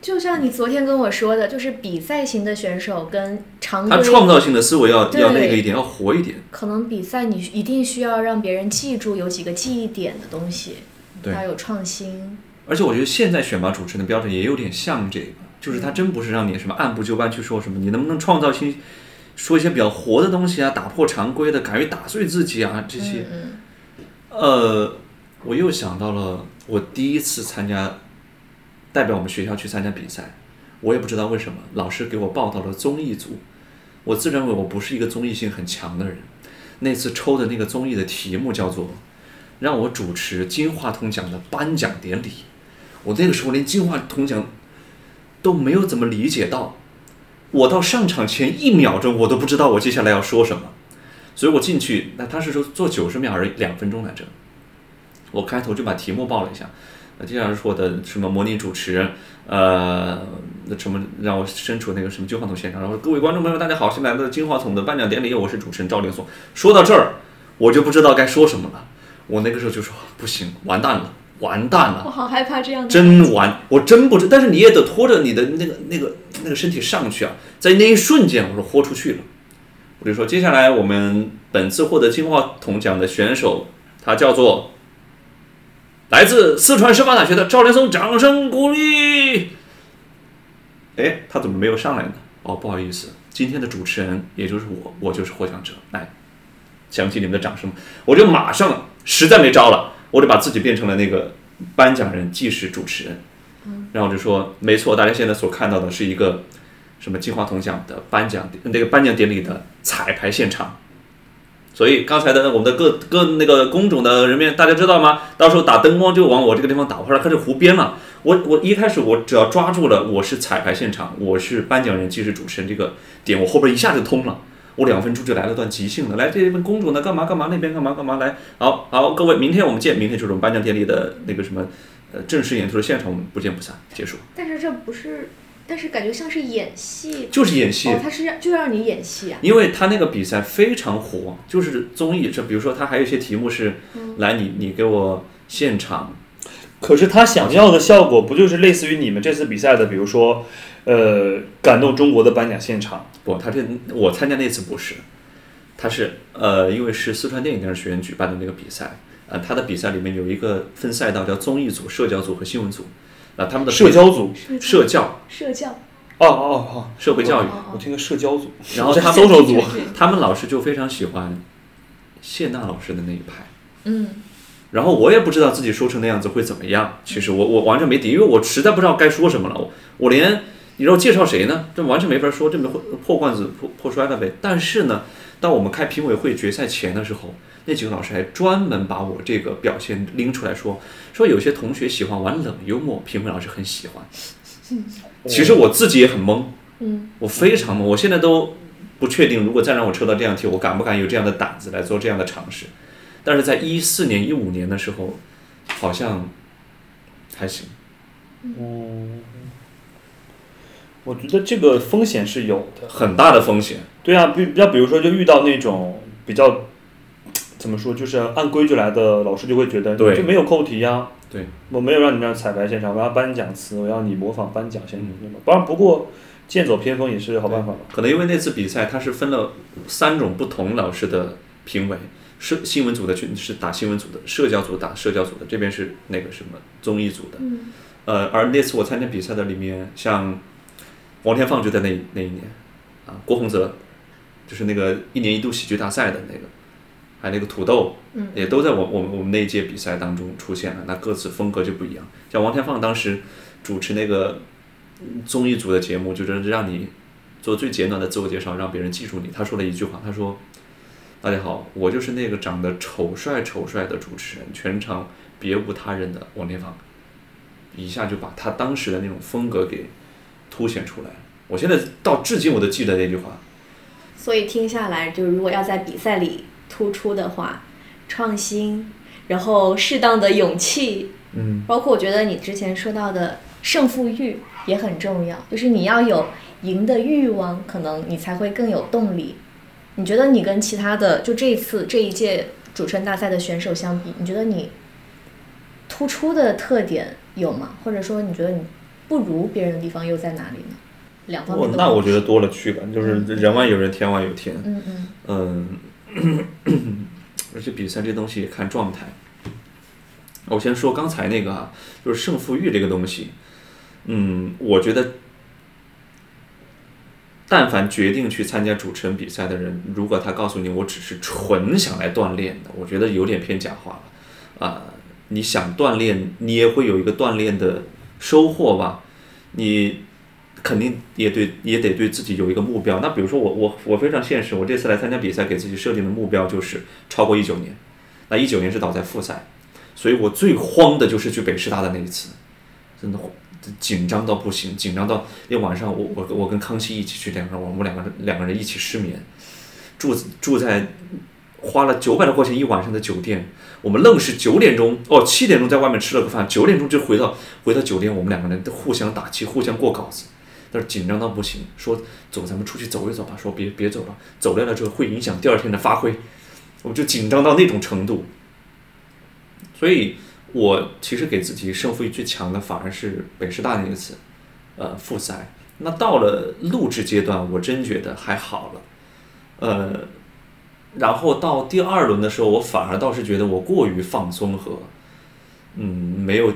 Speaker 4: 就像你昨天跟我说的，就是比赛型的选手跟常规，
Speaker 2: 他创造性的思维要要那个一点，要活一点。
Speaker 4: 可能比赛你一定需要让别人记住有几个记忆点的东西，要有创新。
Speaker 2: 而且我觉得现在选拔主持人的标准也有点像这个，就是他真不是让你什么按部就班去说什么，你能不能创造性说一些比较活的东西啊，打破常规的，敢于打碎自己啊这些。呃，我又想到了我第一次参加代表我们学校去参加比赛，我也不知道为什么老师给我报到了综艺组，我自认为我不是一个综艺性很强的人。那次抽的那个综艺的题目叫做让我主持金话筒奖的颁奖典礼，我那个时候连金话筒奖都没有怎么理解到，我到上场前一秒钟我都不知道我接下来要说什么。所以我进去，那他是说做九十秒还是，两分钟来着。我开头就把题目报了一下，那，接下来说的什么模拟主持，呃，那什么让我身处那个什么金话筒现场，然后各位观众朋友大家好，新来的金话筒的颁奖典礼，我是主持人赵连松。说到这儿，我就不知道该说什么了。我那个时候就说不行，完蛋了，完蛋了。
Speaker 4: 我好害怕这样的。
Speaker 2: 真完，我真不知，但是你也得拖着你的那个那个那个身体上去啊，在那一瞬间，我说豁出去了。我就说，接下来我们本次获得金话筒奖的选手，他叫做来自四川师范大学的赵连松，掌声鼓励。哎，他怎么没有上来呢？哦，不好意思，今天的主持人也就是我，我就是获奖者。来，响起你们的掌声，我就马上实在没招了，我就把自己变成了那个颁奖人，既是主持人。然后我就说，没错，大家现在所看到的是一个。什么金话筒奖的颁奖那个颁奖典礼的彩排现场，所以刚才的我们的各各那个工种的人员，大家知道吗？到时候打灯光就往我这个地方打，后来开始胡编了。我我一开始我只要抓住了我是彩排现场，我是颁奖人，既是主持人这个点，我后边一下就通了。我两分钟就来了段即兴的，来这边公主呢干嘛干嘛，那边干嘛干嘛，来，好好各位，明天我们见，明天就是我们颁奖典礼的那个什么呃正式演出的现场，我们不见不散，结束。
Speaker 4: 但是这不是。但是感觉像是演戏，
Speaker 2: 就是演戏。
Speaker 4: 哦，他是让就让你演戏啊。
Speaker 2: 因为他那个比赛非常火，就是综艺，这比如说他还有一些题目是，来你你给我现场，
Speaker 3: 可是他想要的效果不就是类似于你们这次比赛的，比如说，呃，感动中国的颁奖现场？
Speaker 2: 不，他这我参加那次不是，他是呃，因为是四川电影电视学院举办的那个比赛，呃，他的比赛里面有一个分赛道叫综艺组、社交组和新闻组，啊、他们的
Speaker 3: 社交组？
Speaker 2: 社教
Speaker 4: 社教，
Speaker 3: 哦哦哦，
Speaker 2: 社会教育，
Speaker 3: 我听个社交组，
Speaker 2: 然后他
Speaker 3: 搜搜组，
Speaker 2: 他们老师就非常喜欢谢娜老师的那一派。
Speaker 4: 嗯，
Speaker 2: 然后我也不知道自己说成那样子会怎么样。其实我我完全没底，因为我实在不知道该说什么了。我我连你让我介绍谁呢？这完全没法说，这没破破罐子破破摔了呗。但是呢，当我们开评委会决赛前的时候，那几个老师还专门把我这个表现拎出来说，说有些同学喜欢玩冷幽默，评委老师很喜欢。其实我自己也很懵，
Speaker 4: 嗯，
Speaker 2: 我非常懵，我现在都不确定，如果再让我抽到这样题，我敢不敢有这样的胆子来做这样的尝试？但是在一四年、一五年的时候，好像还行。
Speaker 3: 我觉得这个风险是有的。
Speaker 2: 很大的风险。
Speaker 3: 对啊，比要比如说就遇到那种比较 怎么说，就是按规矩来的老师就会觉得
Speaker 2: 对
Speaker 3: 你就没有扣题呀、
Speaker 2: 对，
Speaker 3: 我没有让你让彩排现场，我要颁奖词，我要你模仿颁奖现场，对吧？当然，不过剑走偏锋也是好办法。
Speaker 2: 可能因为那次比赛，它是分了三种不同老师的评委，是新闻组的群是打新闻组的，社交组打社交组的，这边是那个什么综艺组的。呃，而那次我参加比赛的里面，像王天放就在那那一年，啊，郭宏泽，就是那个一年一度喜剧大赛的那个，还有那个土豆，也都在我我们我们那一届比赛当中出现了。那各自风格就不一样。像王天放当时主持那个嗯综艺组的节目，就是让你做最简短的自我介绍，让别人记住你。他说了一句话，他说：“大家好，我就是那个长得丑帅丑帅的主持人，全场别无他人的王天放。”一下就把他当时的那种风格给凸显出来。我现在到至今我都记得那句话。
Speaker 4: 所以听下来，就是如果要在比赛里突出的话，创新，然后适当的勇气，
Speaker 2: 嗯，
Speaker 4: 包括我觉得你之前说到的胜负欲也很重要，就是你要有赢的欲望，可能你才会更有动力。你觉得你跟其他的就这一次这一届主持人大赛的选手相比，你觉得你突出的特点有吗？或者说你觉得你不如别人的地方又在哪里呢？两方面都
Speaker 2: 那我觉得多了去了，就是人外有人，天外有天。
Speaker 4: 嗯嗯
Speaker 2: 嗯，而且比赛这东西也看状态。我先说刚才那个啊，就是胜负欲这个东西，嗯，我觉得，但凡决定去参加主持人比赛的人，如果他告诉你我只是纯想来锻炼的，我觉得有点偏假话了。啊、你想锻炼，你也会有一个锻炼的收获吧？你肯定也对，也得对自己有一个目标。那比如说我我我非常现实，我这次来参加比赛，给自己设定的目标就是超过一九年。那一九年是倒在复赛，所以我最慌的就是去北师大的那一次，真的紧张到不行，紧张到那晚上我我我跟康熙一起去两个人，我们两个两个人一起失眠，住住在花了九百多块钱一晚上的酒店，我们愣是九点钟哦七点钟在外面吃了个饭，九点钟就回到回到酒店，我们两个人互相打气，互相过稿子。但是紧张到不行，说走，咱们出去走一走吧。说别别走了，走累了之后会影响第二天的发挥。我们就紧张到那种程度，所以我其实给自己胜负欲最强的反而是北师大那一次，呃，复赛。那到了录制阶段，我真觉得还好了，呃，然后到第二轮的时候，我反而倒是觉得我过于放松和，嗯，没有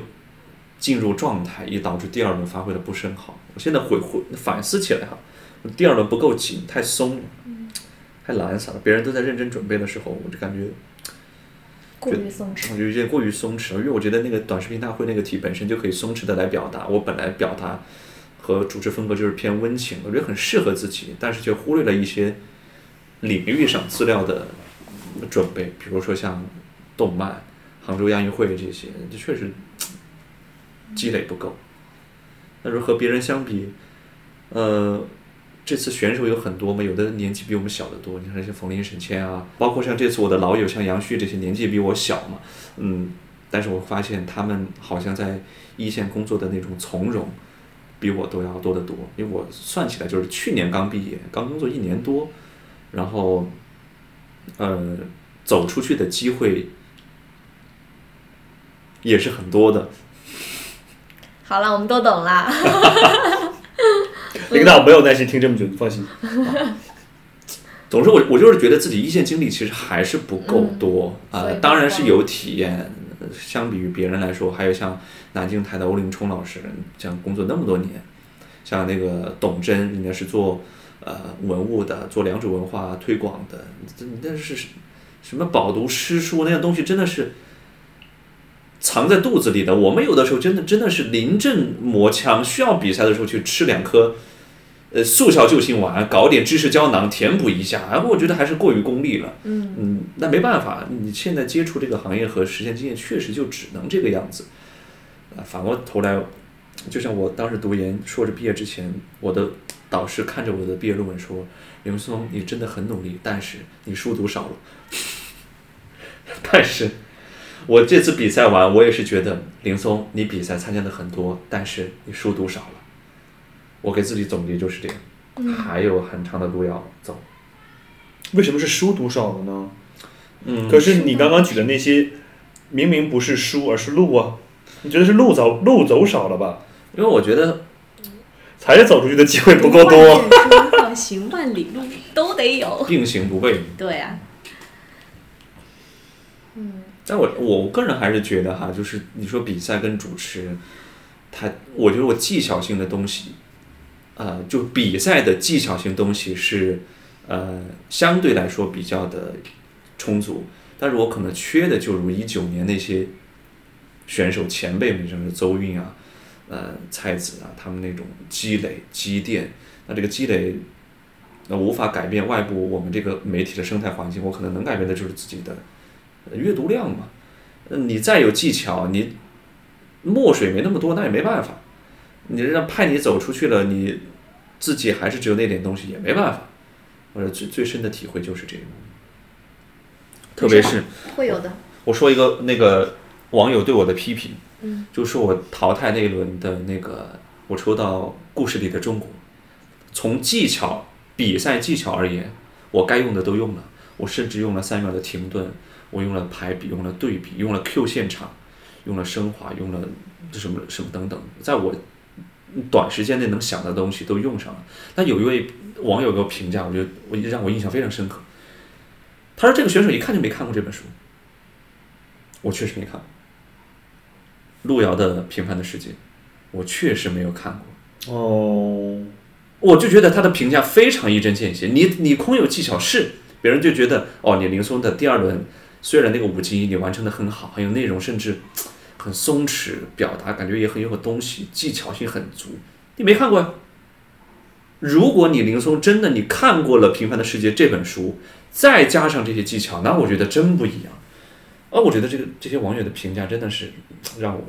Speaker 2: 进入状态，也导致第二轮发挥的不是很好。我现在回回反思起来哈，第二轮不够紧，太松了，太懒散了。别人都在认真准备的时候，我就感觉
Speaker 4: 过于松弛。
Speaker 2: 我就有一些过于松弛了，因为我觉得那个短视频大会那个题本身就可以松弛的来表达。我本来表达和主持风格就是偏温情，我觉得很适合自己，但是却忽略了一些领域上资料的准备，比如说像动漫、杭州亚运会这些，这确实积累不够。但是和别人相比，呃，这次选手有很多嘛，有的年纪比我们小得多，你看像冯林、沈谦啊，包括像这次我的老友像杨旭这些年纪比我小嘛，嗯，但是我发现他们好像在一线工作的那种从容，比我都要多得多，因为我算起来就是去年刚毕业，刚工作一年多，然后，呃，走出去的机会也是很多的。
Speaker 4: 好了，我们都懂了。
Speaker 3: 领导没有耐心听这么久，放心。
Speaker 2: 总之我，我就是觉得自己一线经历其实还是不够多啊、当然是有体验，呃相比于别人来说，还有像南京台的欧林冲老师，这样工作那么多年，像那个董真，人家是做呃文物的，做良渚文化推广的，这那是什么饱读诗书那样东西，真的是藏在肚子里的。我们有的时候真的真的是临阵磨枪，需要比赛的时候去吃两颗呃速效救心丸，搞点知识胶囊填补一下，哎，我觉得还是过于功利了。嗯那没办法，你现在接触这个行业和实践经验，确实就只能这个样子。啊，反过头来，就像我当时读研硕士毕业之前，我的导师看着我的毕业论文说：“刘松，你真的很努力，但是你书读少了。”但是，我这次比赛完，我也是觉得林松，你比赛参加的很多，但是你书读少了。我给自己总结就是这样，还有很长的路要走。
Speaker 3: 为什么是书读少了呢？
Speaker 2: 嗯
Speaker 3: 可是你刚刚举的那些，明明不是书，而是路啊！你觉得是路走路走少了吧？
Speaker 2: 因为我觉得
Speaker 3: 才是走出去的机会不够多。
Speaker 4: 行万里路，都得有。
Speaker 2: 并行不悖。
Speaker 4: 对啊，嗯
Speaker 2: 但我我个人还是觉得哈，就是你说比赛跟主持，他我觉得我技巧性的东西，呃，就比赛的技巧性东西是呃相对来说比较的充足，但是我可能缺的就如一九年那些选手前辈们，什么邹韵啊、呃菜子啊，他们那种积累积淀，那这个积累。那无法改变外部我们这个媒体的生态环境，我可能能改变的就是自己的呃阅读量嘛。呃你再有技巧，你墨水没那么多，那也没办法。你让派你走出去了，你自己还是只有那点东西，也没办法。我的最最深的体会就是这个，特别是
Speaker 4: 会有的。
Speaker 2: 我说一个那个网友对我的批评，就说我淘汰那一轮的那个，我抽到故事里的中国，从技巧比赛技巧而言，我该用的都用了，我甚至用了三秒的停顿，我用了排比，用了对比，用了 Q 现场，用了升华，用了什么什么等等，在我短时间内能想的东西都用上了。但有一位网友给我评价，我觉得我让我印象非常深刻。他说这个选手一看就没看过这本书，我确实没看过。路遥的《平凡的世界》，我确实没有看过。
Speaker 3: 哦，
Speaker 2: 我就觉得他的评价非常一针见血。你你空有技巧是，别人就觉得哦，你林松的第二轮虽然那个五级你完成的很好，很有内容，甚至很松弛，表达感觉也很有东西，技巧性很足。你没看过呀？如果你林松真的你看过了《平凡的世界》这本书，再加上这些技巧，那我觉得真不一样。而我觉得这个这些网友的评价真的是让我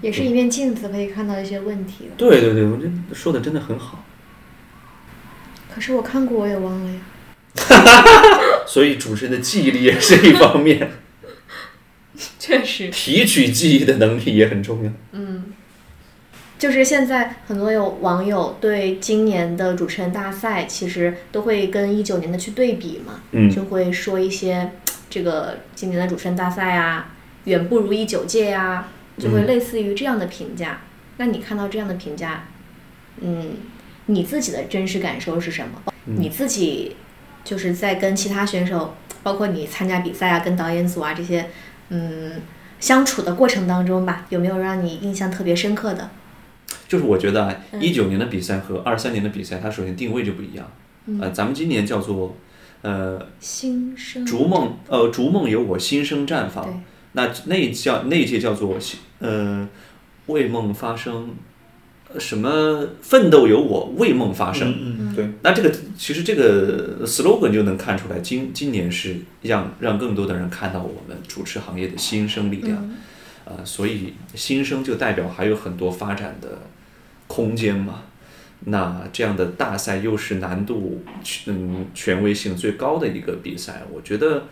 Speaker 4: 也是一面镜子，可以看到一些问题了。
Speaker 2: 对对对，我觉得说的真的很好。
Speaker 4: 可是我看过，我也忘了呀。
Speaker 2: 所以主持人的记忆力也是一方面，
Speaker 4: 确实，
Speaker 2: 提取记忆的能力也很重要。
Speaker 4: 嗯就是现在很多有网友对今年的主持人大赛，其实都会跟一九年的去对比嘛，
Speaker 2: 嗯
Speaker 4: 就会说一些这个今年的主持人大赛啊，远不如一九届呀、就会类似于这样的评价。那你看到这样的评价，嗯，你自己的真实感受是什么？你自己就是在跟其他选手，包括你参加比赛啊，跟导演组啊这些，嗯，相处的过程当中吧，有没有让你印象特别深刻的？
Speaker 2: 就是我觉得啊，一九年的比赛和二三年的比赛，它首先定位就不一样。呃，咱们今年叫做呃
Speaker 4: 新生
Speaker 2: 逐梦，呃逐梦有我新生绽放。那那叫那一届叫做呃为梦发声，呃什么奋斗有我为梦发声。
Speaker 3: 嗯嗯，对，
Speaker 2: 那这个其实这个 slogan 就能看出来，今今年是让让更多的人看到我们主持行业的新生力量，呃，所以新生就代表还有很多发展的空间嘛。那这样的大赛又是难度嗯权威性最高的一个比赛，我觉得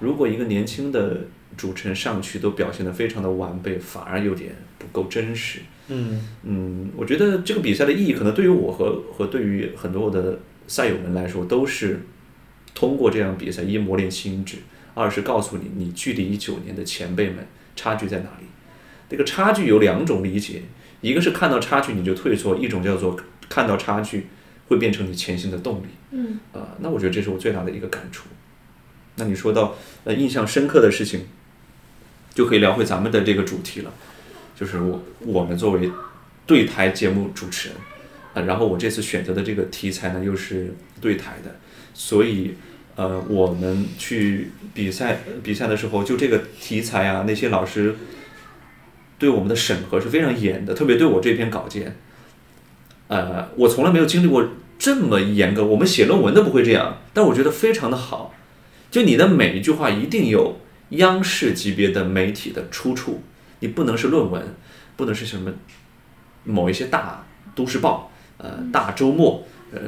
Speaker 2: 如果一个年轻的主持人上去都表现得非常的完备，反而有点不够真实。
Speaker 3: 嗯
Speaker 2: 嗯，我觉得这个比赛的意义，可能对于我和和对于很多我的赛友们来说，都是通过这样比赛，一磨练心智，二是告诉你你距离一九年的前辈们差距在哪里。这个差距有两种理解，一个是看到差距你就退缩，一种叫做看到差距会变成你前行的动力。
Speaker 4: 嗯，
Speaker 2: 啊、那我觉得这是我最大的一个感触。那你说到呃印象深刻的事情，就可以聊回咱们的这个主题了，就是我我们作为对台节目主持人，啊、然后我这次选择的这个题材呢又是对台的，所以呃我们去比赛比赛的时候，就这个题材啊，那些老师对我们的审核是非常严的，特别对我这篇稿件，呃，我从来没有经历过这么严格，我们写论文都不会这样，但我觉得非常的好。就你的每一句话一定有央视级别的媒体的出处，你不能是论文，不能是什么某一些大都市报、呃大周末、呃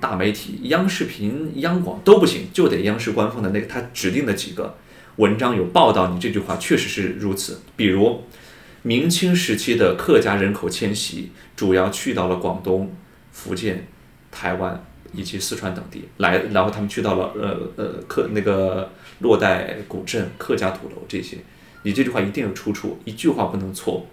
Speaker 2: 大媒体、央视频、央广都不行，就得央视官方的那个他指定的几个文章有报道你这句话确实是如此。比如明清时期的客家人口迁徙，主要去到了广东、福建、台湾以及四川等地来，然后他们去到了呃呃客那个洛带古镇、客家土楼这些，你这句话一定有出处，一句话不能错。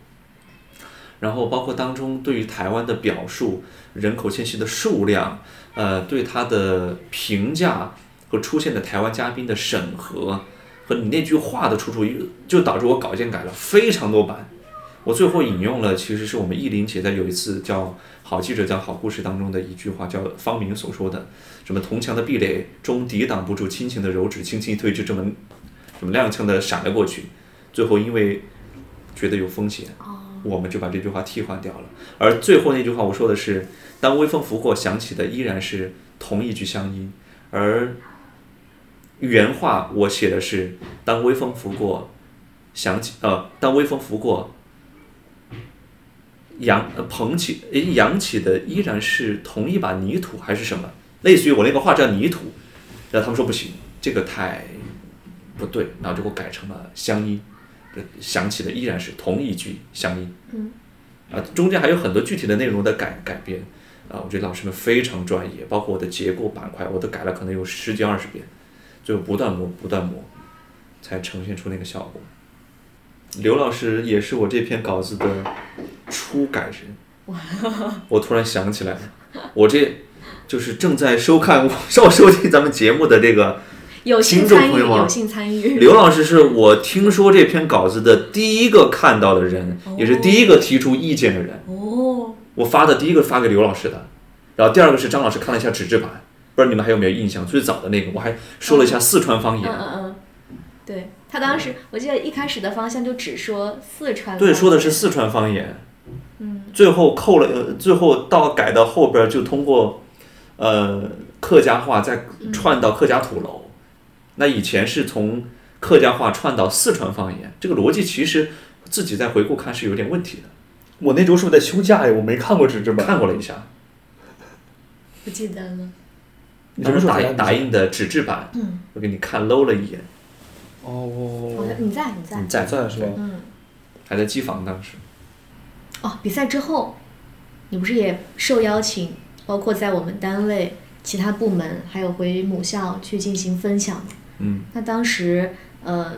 Speaker 2: 然后包括当中对于台湾的表述、人口迁徙的数量，呃，对它的评价和出现的台湾嘉宾的审核，和你那句话的出处，就导致我稿件改了非常多版。我最后引用了，其实是我们意林姐在有一次叫《好记者讲好故事》当中的一句话，叫方明所说的：“什么铜墙的壁垒终抵挡不住亲情的柔指，轻轻一推就这么什么踉跄的闪了过去。”最后因为觉得有风险，我们就把这句话替换掉了。而最后那句话我说的是：“当微风拂过，想起的依然是同一句乡音。”而原话我写的是：“当微风拂过，想起呃，当微风拂过。”扬呃捧起诶扬起的依然是同一把泥土还是什么？类似于我那个画叫泥土，然后他们说不行，这个太不对，然后就给我改成了乡音，呃想起的依然是同一句乡音。
Speaker 4: 嗯，
Speaker 2: 啊，中间还有很多具体的内容的改改编，啊，我觉得老师们非常专业，包括我的结构板块，我都改了可能有十几二十遍，最后不断磨不断磨，才呈现出那个效果。刘老师也是我这篇稿子的初改人，我突然想起来了，我这就是正在收看、收收听咱们节目的这个听众，朋友们
Speaker 4: 有幸参与。
Speaker 2: 刘老师，是我听说这篇稿子的第一个看到的人，也是第一个提出意见的人。
Speaker 4: 哦，
Speaker 2: 我发的第一个发给刘老师的，然后第二个是张老师看了一下纸质版，不知道你们还有没有印象？最早的那个我还说了一下四川方言，
Speaker 4: 嗯嗯嗯，对他当时我记得一开始的方向就只说四川，
Speaker 2: 对，说的是四川方言。
Speaker 4: 嗯，
Speaker 2: 最后扣了，呃，最后到改到后边就通过，呃，客家话再串到客家土楼。那以前是从客家话串到四川方言，这个逻辑其实自己再回顾看是有点问题的。
Speaker 3: 我那周是不是在休假呀？我没看过纸质版。
Speaker 2: 看过了一下，
Speaker 4: 不记得了。
Speaker 3: 你
Speaker 2: 当时打
Speaker 3: 什么时候看
Speaker 2: 打印的纸质版，
Speaker 4: 嗯，
Speaker 2: 我给你看搂了一眼，
Speaker 3: 哦，
Speaker 4: 你在你在
Speaker 2: 你在
Speaker 3: 在是吧？
Speaker 4: 嗯
Speaker 2: 还在机房当时。
Speaker 4: 哦，比赛之后，你不是也受邀请，包括在我们单位其他部门，还有回母校去进行分享吗？
Speaker 2: 嗯，
Speaker 4: 那当时呃，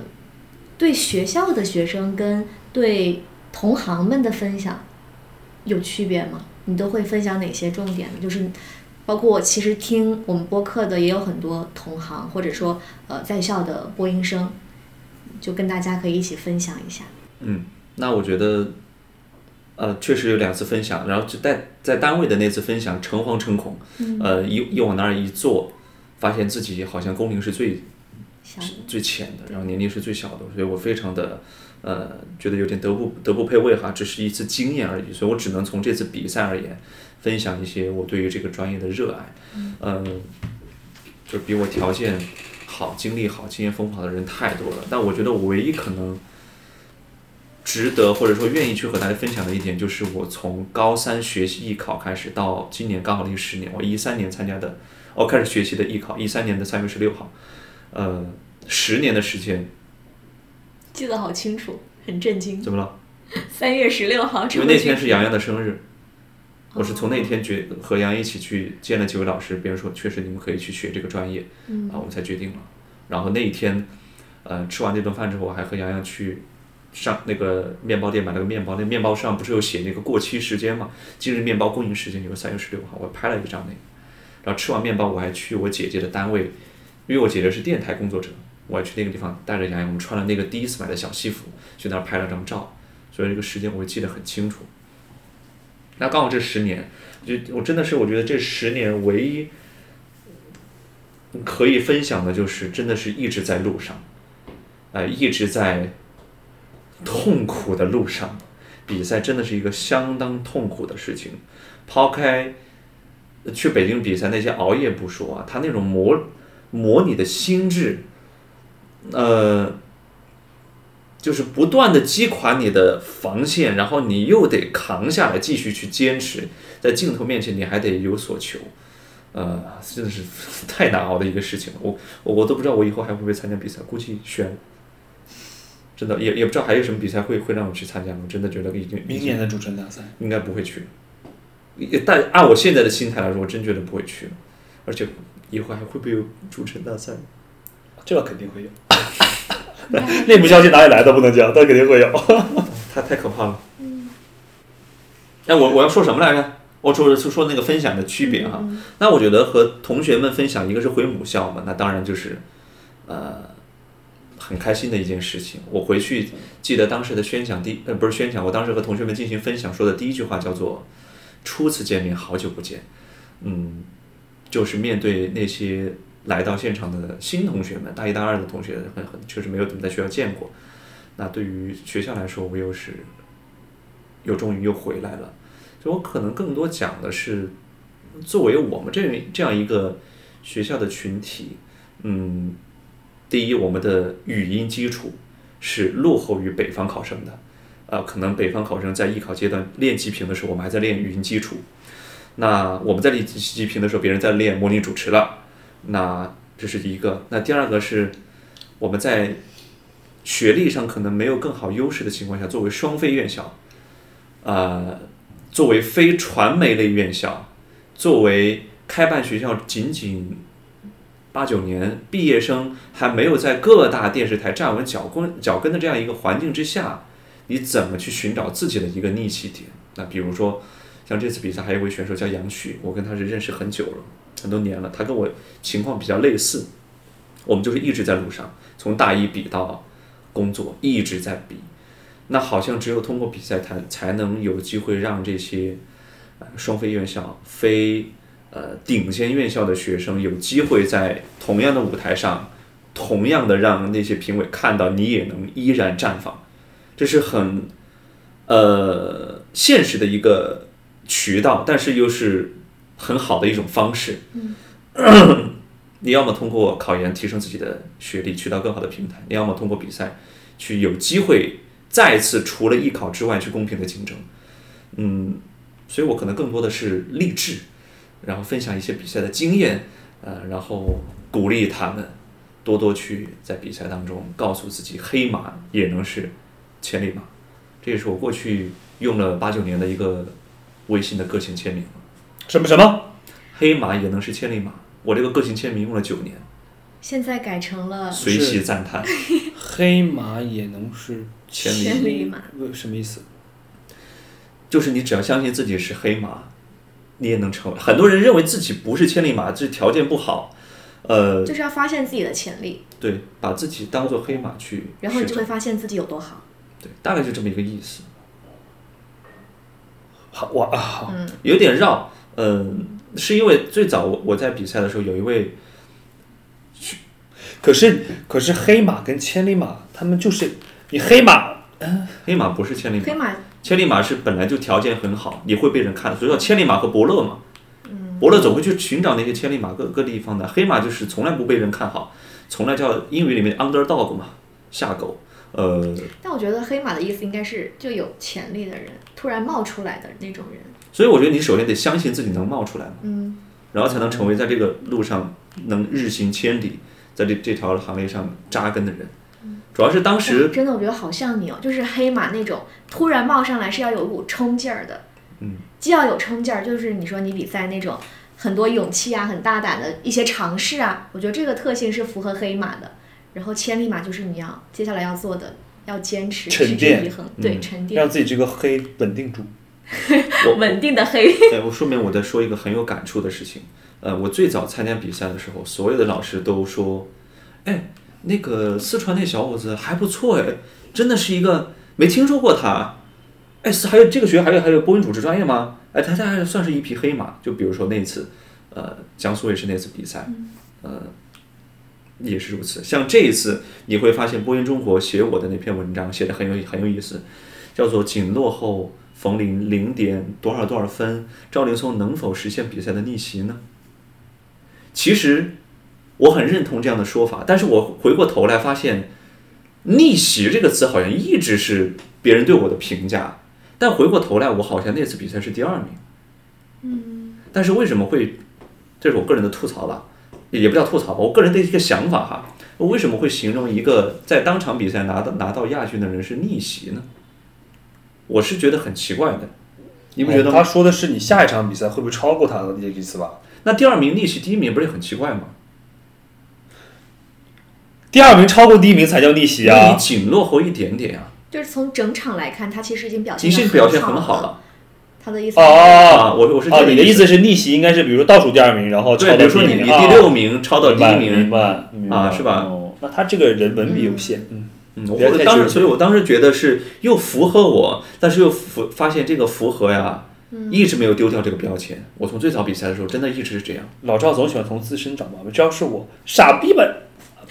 Speaker 4: 对学校的学生跟对同行们的分享有区别吗？你都会分享哪些重点呢？就是包括我其实听我们播客的也有很多同行，或者说呃在校的播音生，就跟大家可以一起分享一下。
Speaker 2: 嗯，那我觉得，呃，确实有两次分享，然后就在在单位的那次分享诚惶诚恐，呃，一一往那儿一坐，发现自己好像工龄是最是最浅的，然后年龄是最小的，所以我非常的呃觉得有点德不德不配位哈，只是一次经验而已，所以我只能从这次比赛而言，分享一些我对于这个专业的热爱，嗯、就比我条件好、经历好、经验丰富的人太多了，但我觉得我唯一可能。值得或者说愿意去和大家分享的一点，就是我从高三学习艺考开始，到今年刚好历十年，我一三年参加的，哦开始学习的艺考，一三年的三月十六号，呃，十年的时间，
Speaker 4: 记得好清楚，很震惊。
Speaker 2: 怎么了？
Speaker 4: 三月十六号，
Speaker 2: 因为那天是洋洋的生日，我是从那天决和杨洋一起去见了几位老师，别人说确实你们可以去学这个专业，啊，我们才决定了。然后那一天，呃，吃完那顿饭之后，我还和杨洋去上那个面包店买了个面包，那面包上不是有写那个过期时间嘛？今日面包供应时间就是三月十六号，我拍了一张那个。然后吃完面包，我还去我姐姐的单位，因为我姐姐是电台工作者，我还去那个地方带着杨洋，我们穿了那个第一次买的小西服，去那儿拍了张照。所以这个时间我会记得很清楚。那刚好这十年，就我真的是我觉得这十年唯一可以分享的就是，真的是一直在路上，呃，一直在痛苦的路上。比赛真的是一个相当痛苦的事情，抛开去北京比赛那些熬夜不说啊，他那种磨磨你的心智，呃。就是不断的击垮你的防线，然后你又得扛下来，继续去坚持，在镜头面前你还得有所求，呃，真的是 太难熬的一个事情了。我我我都不知道我以后还会不会参加比赛，估计选，真的也也不知道还有什么比赛会会让我去参加。我真的觉得已经
Speaker 3: 明年的主持人大赛，
Speaker 2: 应该不会去，也但按我现在的心态来说，我真觉得不会去了，而且以后还会不会有主持人大赛？
Speaker 3: 这个肯定会有。内部消息哪里来的不能讲，但肯定会有。
Speaker 2: 太太可怕了。嗯。哎，我我要说什么来着？我说是说那个分享的区别哈。那我觉得和同学们分享，一个是回母校嘛，那当然就是，呃，很开心的一件事情。我回去记得当时的宣讲第呃不是宣讲，我当时和同学们进行分享说的第一句话叫做“初次见面，好久不见”。嗯，就是面对那些。来到现场的新同学们，大一、大二的同学很很确实没有怎么在学校见过。那对于学校来说，我又是又终于又回来了。所以我可能更多讲的是，作为我们这这样一个学校的群体，嗯，第一，我们的语音基础是落后于北方考生的。呃，可能北方考生在艺考阶段练级评的时候，我们还在练语音基础。那我们在练级评的时候，别人在练模拟主持了。那这是一个，那第二个是我们在学历上可能没有更好优势的情况下，作为双非院校，呃，作为非传媒类院校，作为开办学校仅仅八九年，毕业生还没有在各大电视台站稳脚跟脚跟的这样一个环境之下，你怎么去寻找自己的一个逆起点？那比如说，像这次比赛还有位选手叫杨旭，我跟他是认识很久了。很多年了，他跟我情况比较类似，我们就是一直在路上，从大一比到工作，一直在比。那好像只有通过比赛，才才能有机会让这些双非院校、非呃顶尖院校的学生有机会在同样的舞台上，同样的让那些评委看到你也能依然绽放，这是很呃现实的一个渠道，但是又是。很好的一种方式，嗯你要么通过考研提升自己的学历，去到更好的平台；你要么通过比赛，去有机会再次除了艺考之外去公平的竞争。嗯，所以我可能更多的是励志，然后分享一些比赛的经验，呃，然后鼓励他们多多去在比赛当中告诉自己，黑马也能是千里马。这也是我过去用了八九年的一个微信的个性签名。
Speaker 3: 什么什么？
Speaker 2: 黑马也能是千里马。我这个个性签名用了九年，
Speaker 4: 现在改成了
Speaker 2: 随喜赞叹。
Speaker 3: 黑马也能是
Speaker 2: 千里
Speaker 4: 千里马，
Speaker 3: 什么意思？
Speaker 2: 就是你只要相信自己是黑马，你也能成为。很多人认为自己不是千里马，这条件不好。呃，
Speaker 4: 就是要发现自己的潜力。
Speaker 2: 对，把自己当做黑马去，
Speaker 4: 然后你就会发现自己有多好。
Speaker 2: 对，大概就这么一个意思。
Speaker 3: 好，我啊，好，
Speaker 2: 有点绕。嗯，是因为最早我我在比赛的时候有一位，
Speaker 3: 可是可是黑马跟千里马，他们就是你黑马，
Speaker 2: 黑马不是千里马，
Speaker 4: 黑马
Speaker 2: 千里马是本来就条件很好，你会被人看，所以叫千里马和伯乐嘛。伯乐总会去寻找那些千里马各各地方的，黑马就是从来不被人看好，从来叫英语里面 underdog 嘛，下狗。呃，
Speaker 4: 但我觉得黑马的意思应该是就有潜力的人，突然冒出来的那种人。
Speaker 2: 所以我觉得你首先得相信自己能冒出来嘛，
Speaker 4: 嗯，
Speaker 2: 然后才能成为在这个路上能日行千里，在这这条行业上扎根的人。主要是当时
Speaker 4: 哎真的，我觉得好像你哦，就是黑马那种突然冒上来是要有一股冲劲儿的，
Speaker 2: 嗯，
Speaker 4: 既要有冲劲儿，就是你说你比赛那种很多勇气啊、很大胆的一些尝试啊，我觉得这个特性是符合黑马的。然后千里马就是你要接下来要做的，要坚持持之
Speaker 3: 沉淀
Speaker 4: 以恒，对，
Speaker 2: 嗯。
Speaker 4: 沉淀。
Speaker 3: 让，自己这个黑稳定住。
Speaker 2: 我
Speaker 4: 稳定的黑。
Speaker 2: 哎，我顺便我在说一个很有感触的事情。呃，我最早参加比赛的时候，所有的老师都说，哎，那个四川那小伙子还不错哎，真的是一个没听说过他。哎，是还有这个学校还有还有播音主持专业吗？哎，他他还算是一匹黑马。就比如说那次，呃，江苏卫视那次比赛，呃，也是如此。像这一次，你会发现播音中国写我的那篇文章写的很有很有意思，叫做“仅落后冯林零点多少多少分，赵灵松能否实现比赛的逆袭呢？”其实我很认同这样的说法，但是我回过头来发现，“逆袭”这个词好像一直是别人对我的评价，但回过头来，我好像那次比赛是第二名。嗯，但是为什么会？这是我个人的吐槽吧，也不叫吐槽吧，我个人的一个想法哈。为什么会形容一个在当场比赛拿到拿到亚军的人是逆袭呢？我是觉得很奇怪的，你不觉得吗？
Speaker 3: 他说的是你下一场比赛会不会超过他的这个意思吧？
Speaker 2: 那第二名逆袭第一名不是也很奇怪吗？
Speaker 3: 第二名超过第一名才叫逆袭
Speaker 2: 啊你
Speaker 3: 啊！
Speaker 2: 仅落后一点点啊、
Speaker 4: 就是从整场来看，他其实已经表现已
Speaker 2: 经表现很。好了
Speaker 4: 他的意思
Speaker 3: 哦
Speaker 2: 啊。我我是这
Speaker 3: 哦，
Speaker 2: 个
Speaker 3: 你的意思是逆袭应该是比如说倒数第二名，然后超
Speaker 2: 对，
Speaker 3: 到
Speaker 2: 比如说你
Speaker 3: 第一名啊
Speaker 2: 你第六名超到第一
Speaker 3: 明
Speaker 2: 名，
Speaker 3: 白明白
Speaker 2: 啊是吧
Speaker 3: 哦，那他这个人文笔有限，嗯，
Speaker 2: 嗯，我当时，所以我当时觉得是又符合我，但是又符发现这个符合呀，一直没有丢掉这个标签。我从最早比赛的时候，真的一直是这样。
Speaker 3: 老赵总喜欢从自身找毛病，只要是我傻逼们，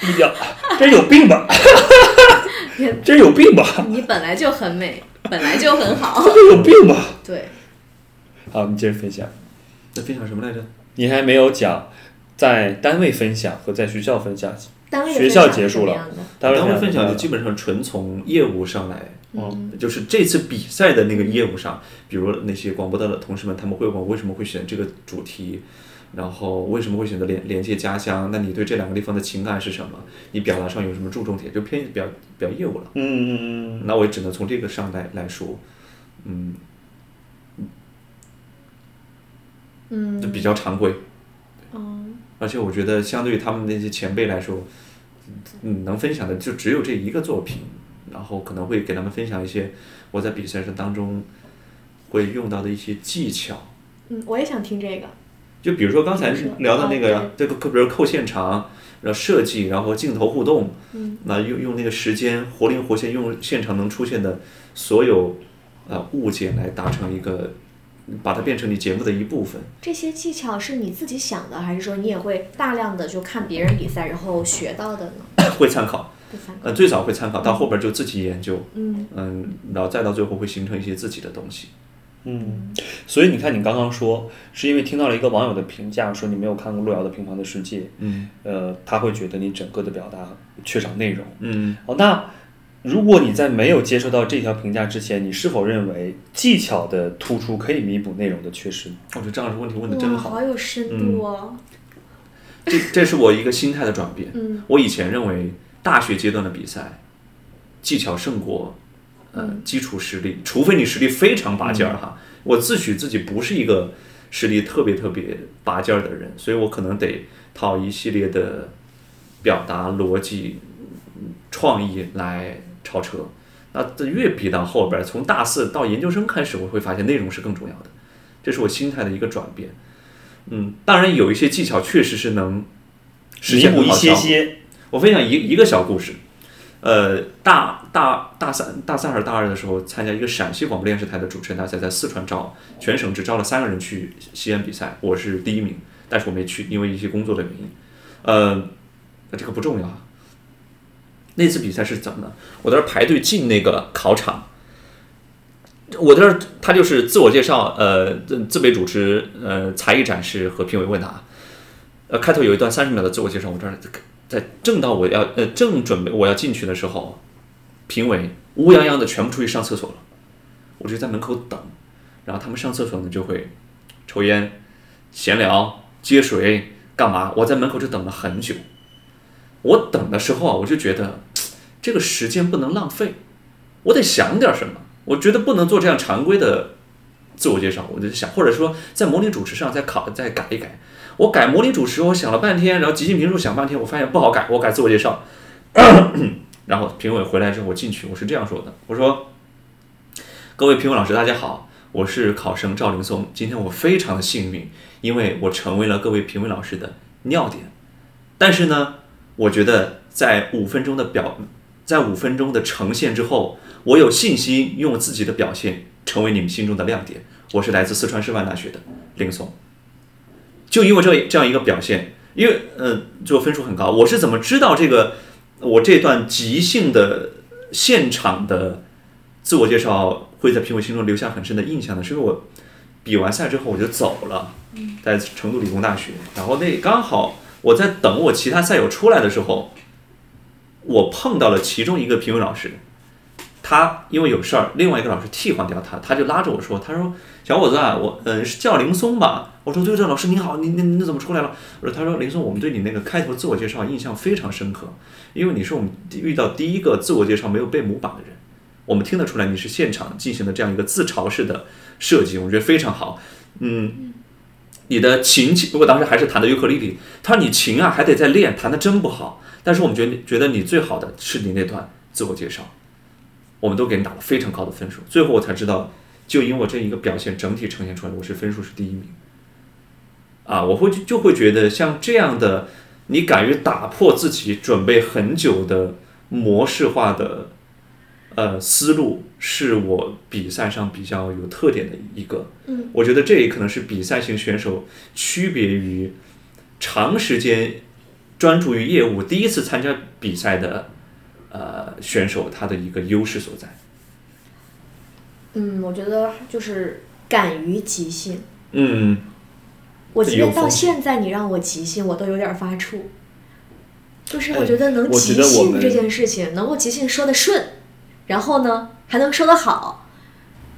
Speaker 3: 低调，真有病吧？真有病吧？
Speaker 4: 你本来就很美，本来就很好。
Speaker 3: 真有病吧？
Speaker 4: 对，
Speaker 3: 好，你接着分享。
Speaker 2: 那分享什么来着？
Speaker 3: 你还没有讲在单位分享和在学校分享，
Speaker 4: 单位
Speaker 3: 学校结束了单位
Speaker 2: 单位分享就
Speaker 3: 就
Speaker 2: 基本上纯从业务上来，
Speaker 3: 嗯
Speaker 2: 就是这次比赛的那个业务上，比如那些广播的同事们，他们会问我为什么会选这个主题，然后为什么会选择连连接家乡？那你对这两个地方的情感是什么？你表达上有什么注重点？就偏表表业务了。
Speaker 3: 嗯嗯嗯
Speaker 2: 那我也只能从这个上来来说，嗯，
Speaker 4: 嗯
Speaker 2: 就比较常规。
Speaker 4: 哦，
Speaker 2: 而且我觉得，相对于他们那些前辈来说，嗯，能分享的就只有这一个作品，然后可能会给他们分享一些我在比赛上当中会用到的一些技巧。
Speaker 4: 嗯，我也想听这个。
Speaker 2: 就比如说刚才聊的那个这个比如扣现场，然后设计，然后镜头互动，
Speaker 4: 嗯，
Speaker 2: 那用用那个时间活灵活现，用现场能出现的所有呃物件来达成一个，把它变成你节目的一部分。
Speaker 4: 这些技巧是你自己想的，还是说你也会大量的就看别人比赛然后学到的呢？
Speaker 2: 会参考。呃，最早会参考，到后边就自己研究，
Speaker 4: 嗯
Speaker 2: 嗯，然后再到最后会形成一些自己的东西。
Speaker 3: 嗯。所以你看，你刚刚说是因为听到了一个网友的评价，说你没有看过路遥的《平凡的世界》，
Speaker 2: 嗯
Speaker 3: 呃，他会觉得你整个的表达缺少内容。
Speaker 2: 嗯，
Speaker 3: 哦，那如果你在没有接收到这条评价之前，你是否认为技巧的突出可以弥补内容的缺失？
Speaker 2: 我觉得张老师问题问的真，好
Speaker 4: 好，有深度哦。
Speaker 2: 这这是我一个心态的转变。
Speaker 4: 嗯
Speaker 2: 我以前认为大学阶段的比赛，技巧胜过呃基础实力，除非你实力非常拔尖儿哈。我自诩自己不是一个实力特别特别拔尖儿的人，所以我可能得套一系列的表达逻辑、嗯创意来超车。那这越比到后边儿，从大四到研究生开始，我会发现内容是更重要的，这是我心态的一个转变。嗯，当然有一些技巧确实是能实
Speaker 3: 弥补一些些，
Speaker 2: 我分享一一个小故事，呃，大大大三大三还是大二的时候，参加一个陕西广播电视台的主持人大赛，在四川招，全省只招了三个人去西安比赛，我是第一名，但是我没去，因为一些工作的原因。呃，那这个不重要啊。那次比赛是怎么呢？我在这儿排队进那个考场，我这儿他就是自我介绍，呃，自自卑主持，呃，才艺展示和评委问答。呃，开头有一段三十秒的自我介绍，我这儿在正到我要呃正准备我要进去的时候，评委乌泱泱的全部出去上厕所了，我就在门口等，然后他们上厕所呢就会抽烟、闲聊、接水干嘛？我在门口就等了很久。我等的时候啊，我就觉得这个时间不能浪费，我得想点什么。我觉得不能做这样常规的自我介绍，我就想，或者说在模拟主持上再考再改一改。我改模拟主持，我想了半天，然后即兴评述想半天，我发现不好改，我改自我介绍。然后评委回来之后，我进去，我是这样说的：我说，各位评委老师，大家好，我是考生赵林松。今天我非常的幸运，因为我成为了各位评委老师的尿点。但是呢，我觉得在五分钟的表，在五分钟的呈现之后，我有信心用我自己的表现成为你们心中的亮点。我是来自四川师范大学的林松。就因为这这样一个表现，因为呃，就分数很高。我是怎么知道这个我这段即兴的现场的自我介绍会在评委心中留下很深的印象呢？是因为我比完赛之后我就走了，在成都理工大学，然后那刚好我在等我其他赛友出来的时候，我碰到了其中一个评委老师，他因为有事儿，另外一个老师替换掉他，他就拉着我说：“他说小伙子啊，我嗯是叫林松吧？”我说：“对对，老师您好，您您您怎么出来了？”我说：“他说林松，我们对你那个开头自我介绍印象非常深刻，因为你是我们遇到第一个自我介绍没有背模板的人，我们听得出来你是现场进行的这样一个自嘲式的设计，我觉得非常好。嗯，你的琴，如果当时还是弹的尤克里里，他说你琴啊还得再练，弹的真不好。但是我们觉得觉得你最好的是你那段自我介绍。”我们都给你打了非常高的分数，最后我才知道，就因为我这一个表现整体呈现出来，我是分数是第一名。啊，我会就会觉得像这样的，你敢于打破自己准备很久的模式化的呃思路，是我比赛上比较有特点的一个。
Speaker 4: 嗯，
Speaker 2: 我觉得这也可能是比赛型选手区别于长时间专注于业务、第一次参加比赛的。呃，选手他的一个优势所在。
Speaker 4: 嗯，我觉得就是敢于即兴。
Speaker 2: 嗯，
Speaker 4: 我即便到现在，你让我即兴，我都有点发怵。就是
Speaker 3: 哎
Speaker 4: 我觉得能即兴这件事情，能够即兴说的顺，然后呢还能说得好，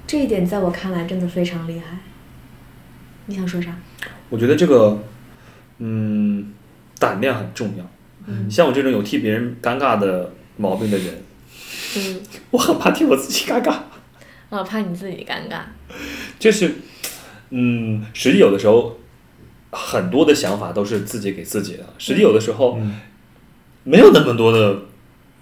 Speaker 4: 这一点在我看来真的非常厉害。你想说啥？
Speaker 3: 我觉得这个，嗯，胆量很重要。
Speaker 4: 嗯
Speaker 3: 像我这种有替别人尴尬的毛病的人，
Speaker 4: 嗯，
Speaker 3: 我很怕替我自己尴尬。
Speaker 4: 我，怕你自己尴尬。
Speaker 3: 就是，嗯，实际有的时候，很多的想法都是自己给自己的。实际有的时候，没有那么多的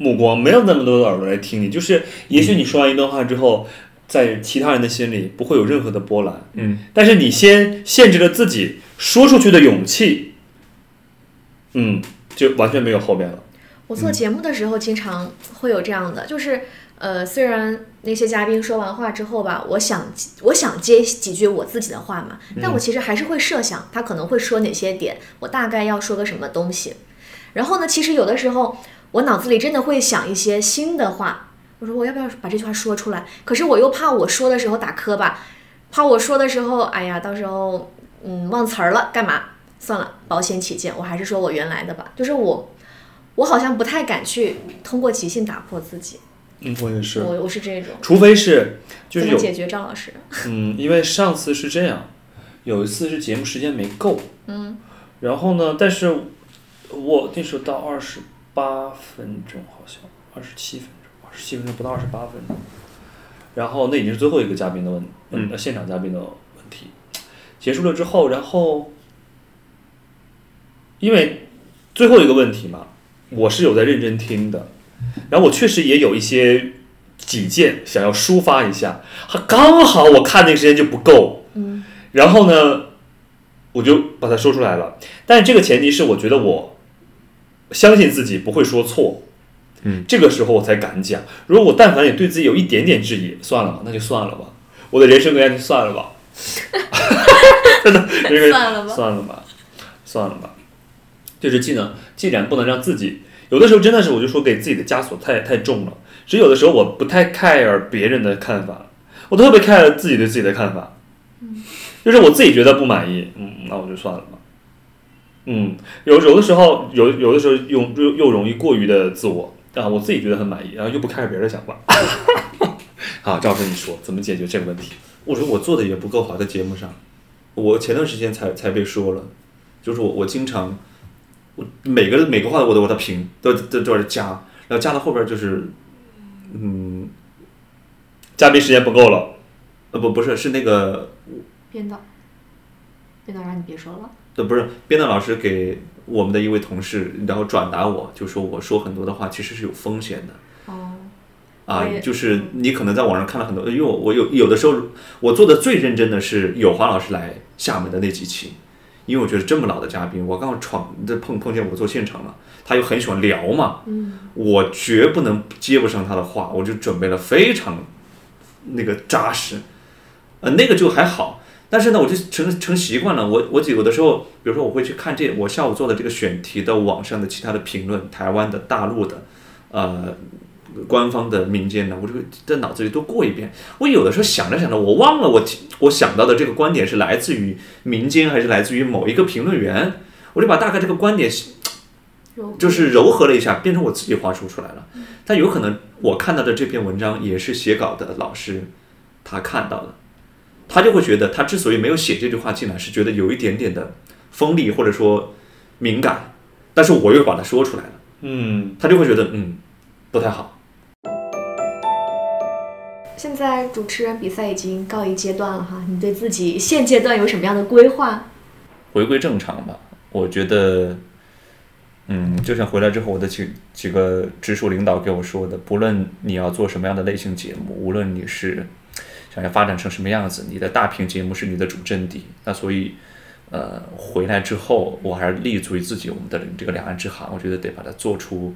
Speaker 3: 目光，没有那么多的耳朵来听你。就是，也许你说完一段话之后，在其他人的心里不会有任何的波澜。
Speaker 2: 嗯，
Speaker 3: 但是你先限制了自己说出去的勇气，嗯，就完全没有后面了。
Speaker 4: 我做节目的时候，经常会有这样的，就是呃，虽然那些嘉宾说完话之后吧，我想我想接几句我自己的话嘛，但我其实还是会设想他可能会说哪些点，我大概要说个什么东西。然后呢，其实有的时候我脑子里真的会想一些新的话，我说我要不要把这句话说出来？可是我又怕我说的时候打磕巴，怕我说的时候，哎呀，到时候嗯忘词儿了，干嘛？算了，保险起见，我还是说我原来的吧。就是我，我好像不太敢去通过即兴打破自己。
Speaker 3: 嗯，我也是
Speaker 4: 我我是这种，
Speaker 3: 除非是就是有
Speaker 4: 怎么解决？张老师？
Speaker 3: 嗯，因为上次是这样，有一次是节目时间没够，
Speaker 4: 嗯，
Speaker 3: 然后呢，但是我那时候到二十八分钟，好像二十七分钟，二十七分钟不到二十八分钟，然后那已经是最后一个嘉宾的问嗯、呃现场嘉宾的问题，结束了之后，然后因为最后一个问题嘛，我是有在认真听的，然后我确实也有一些己见想要抒发一下，刚好我看那个时间就不够，
Speaker 4: 嗯，
Speaker 3: 然后呢，我就把它说出来了。但是这个前提是我觉得我相信自己不会说错，
Speaker 2: 嗯，
Speaker 3: 这个时候我才敢讲。如果我但凡也对自己有一点点质疑，算了吧，那就算了吧，我的人生观就算了吧，真的，这个
Speaker 4: 算了吧
Speaker 3: 算了吧，算了吧。就是既能既然不能让自己，有的时候真的是我就说给自己的枷锁太太重了。其实有的时候我不太 care 别人的看法，我特别 care 自己对自己的看法。就是我自己觉得不满意，嗯，那我就算了吧。嗯，有有的时候有有的时候又又又容易过于的自我啊，我自己觉得很满意，然后又不 care 别人的想法。好，赵老师你说怎么解决这个问题？
Speaker 2: 我说我做的也不够好，在节目上，我前段时间才才被说了，就是我我经常，我每个每个话我都我都评，都都都是加，然后加到后边就是，嗯，
Speaker 3: 嘉宾时间不够了，
Speaker 2: 呃不不是是那个
Speaker 4: 编导，编导让你别说了。
Speaker 2: 呃不是编导老师给我们的一位同事，然后转达我，就说我说很多的话其实是有风险的。
Speaker 4: 哦，
Speaker 2: 啊，就是你可能在网上看了很多，因为我我有有的时候我做的最认真的是有华老师来厦门的那几期，因为我觉得这么老的嘉宾，我刚好闯这碰碰见我做现场了，他又很喜欢聊嘛，
Speaker 4: 嗯，
Speaker 2: 我绝不能接不上他的话，我就准备了非常那个扎实，呃，那个就还好。但是呢，我就成成习惯了。我我有的时候，比如说我会去看这我下午做的这个选题的网上的其他的评论，台湾的、大陆的，呃，官方的、民间的，我就会在脑子里都过一遍。我有的时候想着想着，我忘了我我想到的这个观点是来自于民间还是来自于某一个评论员，我就把大概这个观点就是柔和了一下，变成我自己话说出来了。但有可能我看到的这篇文章也是写稿的老师他看到的，他就会觉得他之所以没有写这句话进来，是觉得有一点点的锋利或者说敏感，但是我又把它说出来了，
Speaker 3: 嗯，
Speaker 2: 他就会觉得嗯不太好。
Speaker 4: 现在主持人比赛已经告一阶段了哈，你对自己现阶段有什么样的规划？
Speaker 2: 回归正常吧。我觉得，嗯，就像回来之后，我的几几个直属领导给我说的，不论你要做什么样的类型节目，无论你是想要发展成什么样子，你的大屏节目是你的主阵地。那所以，呃，回来之后，我还是立足于自己我们的这个两岸之行，我觉得得把它做出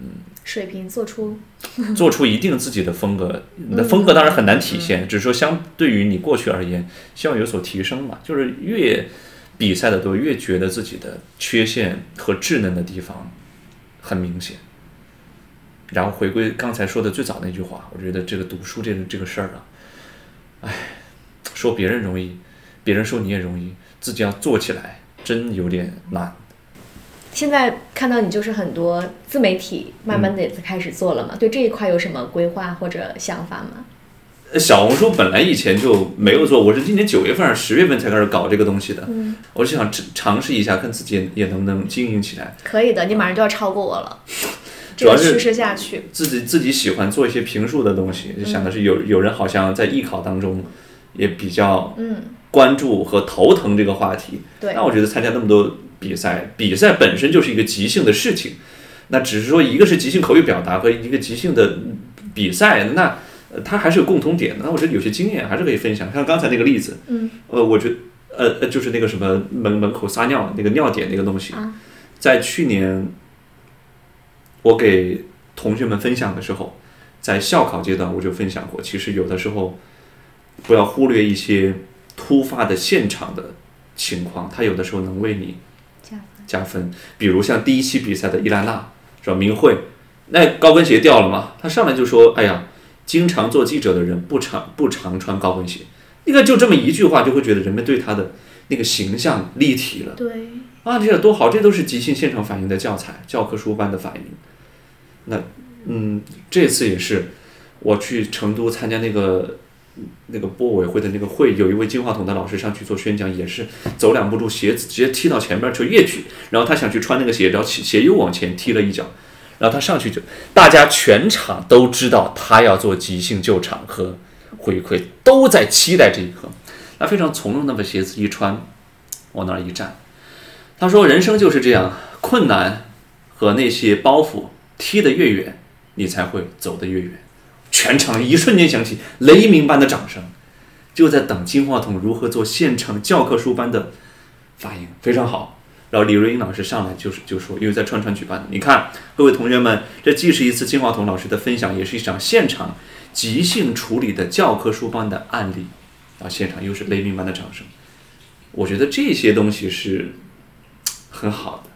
Speaker 2: 嗯
Speaker 4: 水平做出
Speaker 2: 做出一定自己的风格。你的风格当然很难体现，只是说相对于你过去而言，希望有所提升嘛。就是越比赛的多，越觉得自己的缺陷和稚嫩的地方很明显。然后回归刚才说的最早那句话，我觉得这个读书这个这个事儿啊，哎，说别人容易，别人说你也容易，自己要做起来真有点难。
Speaker 4: 现在看到你就是很多自媒体，慢慢的也在开始做了嘛。对这一块有什么规划或者想法吗？
Speaker 2: 呃小红书本来以前就没有做，我是今年九月份、十月份才开始搞这个东西的。
Speaker 4: 嗯，
Speaker 2: 我就想尝尝试一下，看自己也能不能经营起来。
Speaker 4: 可以的，你马上就要超过我了。这
Speaker 2: 主要
Speaker 4: 趋势下去，
Speaker 2: 自己自己喜欢做一些评述的东西，就想的是有有人好像在艺考当中也比较
Speaker 4: 嗯，
Speaker 2: 关注和头疼这个话题。
Speaker 4: 对。
Speaker 2: 那我觉得参加那么多比赛，比赛本身就是一个即兴的事情，那只是说一个是即兴口语表达和一个即兴的比赛，那呃它还是有共同点的。那我觉得有些经验还是可以分享，像刚才那个例子，
Speaker 4: 嗯，
Speaker 2: 呃，我觉得呃呃就是那个什么门门口撒尿那个尿点那个东西，
Speaker 4: 啊。
Speaker 2: 在去年我给同学们分享的时候，在校考阶段我就分享过，其实有的时候不要忽略一些突发的现场的情况，它有的时候能为你
Speaker 4: 加分
Speaker 2: 加分。比如像第一期比赛的伊兰娜是吧？明慧，那高跟鞋掉了嘛，她上来就说：“哎呀，经常做记者的人不常不常穿高跟鞋。”那个就这么一句话，就会觉得人们对她的那个形象立体了。
Speaker 4: 对，
Speaker 2: 啊，这多好，这都是即兴现场反应的教材，教科书般的反应。那，嗯，这次也是，我去成都参加那个那个播委会的那个会，有一位金话筒的老师上去做宣讲，也是走两步路，鞋子直接踢到前面去越举，然后他想去穿那个鞋，然后鞋鞋又往前踢了一脚，然后他上去就，大家全场都知道他要做即兴救场和回馈，都在期待这一刻。他非常从容的把鞋子一穿，往那儿一站。他说：“人生就是这样，困难和那些包袱踢得越远，你才会走得越远。”全场一瞬间响起雷鸣般的掌声，就在等金话筒如何做现场教科书般的发音，非常好。然后李瑞英老师上来就是就说，因为在串串举办的，你看各位同学们，这既是一次金话筒老师的分享，也是一场现场即兴处理的教科书般的案例。然后现场又是雷鸣般的掌声，我觉得这些东西是很好的。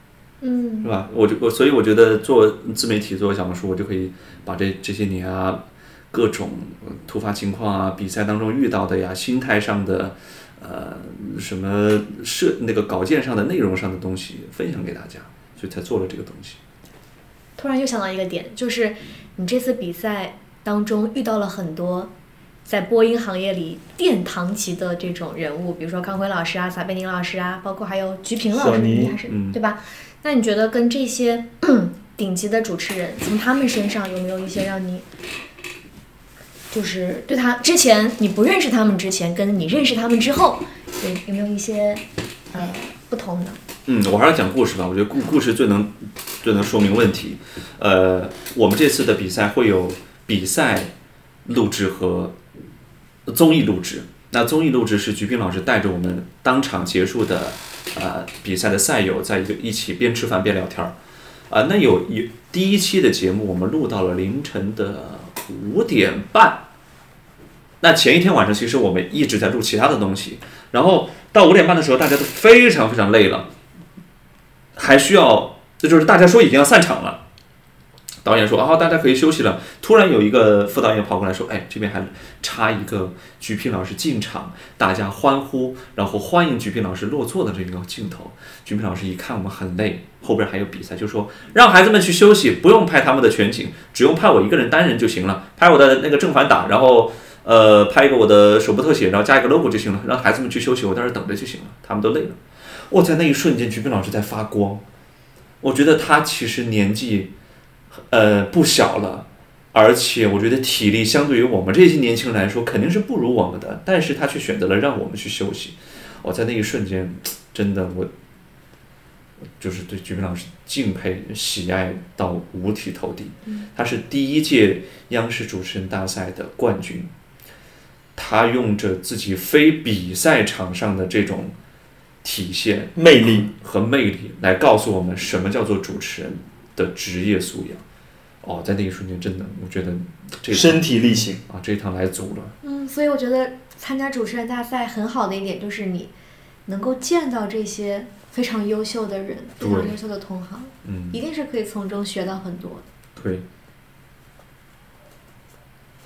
Speaker 4: 嗯
Speaker 2: 是吧？我就我所以我觉得做自媒体做小红书，我就可以把这这些年啊各种呃突发情况啊，比赛当中遇到的呀，心态上的呃什么设那个稿件上的内容上的东西分享给大家，所以才做了这个东西。
Speaker 4: 突然又想到一个点，就是你这次比赛当中遇到了很多在播音行业里殿堂级的这种人物，比如说康辉老师啊、撒贝宁老师啊，包括还有鞠萍老师，
Speaker 3: 小倪
Speaker 4: 你还是、
Speaker 2: 嗯
Speaker 4: 对吧？那你觉得跟这些 顶级的主持人，从他们身上有没有一些让你，就是对他之前你不认识他们之前，跟你认识他们之后，有有没有一些呃不同的？
Speaker 2: 嗯，我还是讲故事吧。我觉得故故事最能最能说明问题。呃，我们这次的比赛会有比赛录制和综艺录制。那综艺录制是菊萍老师带着我们当场结束的呃比赛的赛友，在一个一起边吃饭边聊天儿。啊、那有有第一期的节目，我们录到了凌晨的五点半。那前一天晚上，其实我们一直在录其他的东西，然后到五点半的时候，大家都非常非常累了，还需要，这就是大家说已经要散场了。导演说：“啊，大家可以休息了。”突然有一个副导演跑过来说：“哎，这边还插一个菊萍老师进场，大家欢呼，然后欢迎菊萍老师落座的这个镜头。”菊萍老师一看我们很累，后边还有比赛，就说：“让孩子们去休息，不用拍他们的全景，只用拍我一个人单人就行了，拍我的那个正反打，然后呃拍一个我的手部特写，然后加一个 logo 就行了，让孩子们去休息，我在这等着就行了，他们都累了。”我在那一瞬间，菊萍老师在发光。我觉得他其实年纪，呃，不小了，而且我觉得体力相对于我们这些年轻人来说，肯定是不如我们的。但是他却选择了让我们去休息。我在那一瞬间，真的我，就是对鞠萍老师敬佩、喜爱到五体投地。他是第一届央视主持人大赛的冠军，他用着自己非比赛场上的这种体现
Speaker 3: 魅力
Speaker 2: 和魅力来告诉我们什么叫做主持人的职业素养。哦，在那一瞬间，真的，我觉得这
Speaker 3: 身体力行，
Speaker 2: 啊，这一趟来足了。
Speaker 4: 嗯，所以我觉得参加主持人大赛很好的一点就是你能够见到这些非常优秀的人，非常优秀的同行，
Speaker 2: 嗯，
Speaker 4: 一定是可以从中学到很多的。
Speaker 2: 对，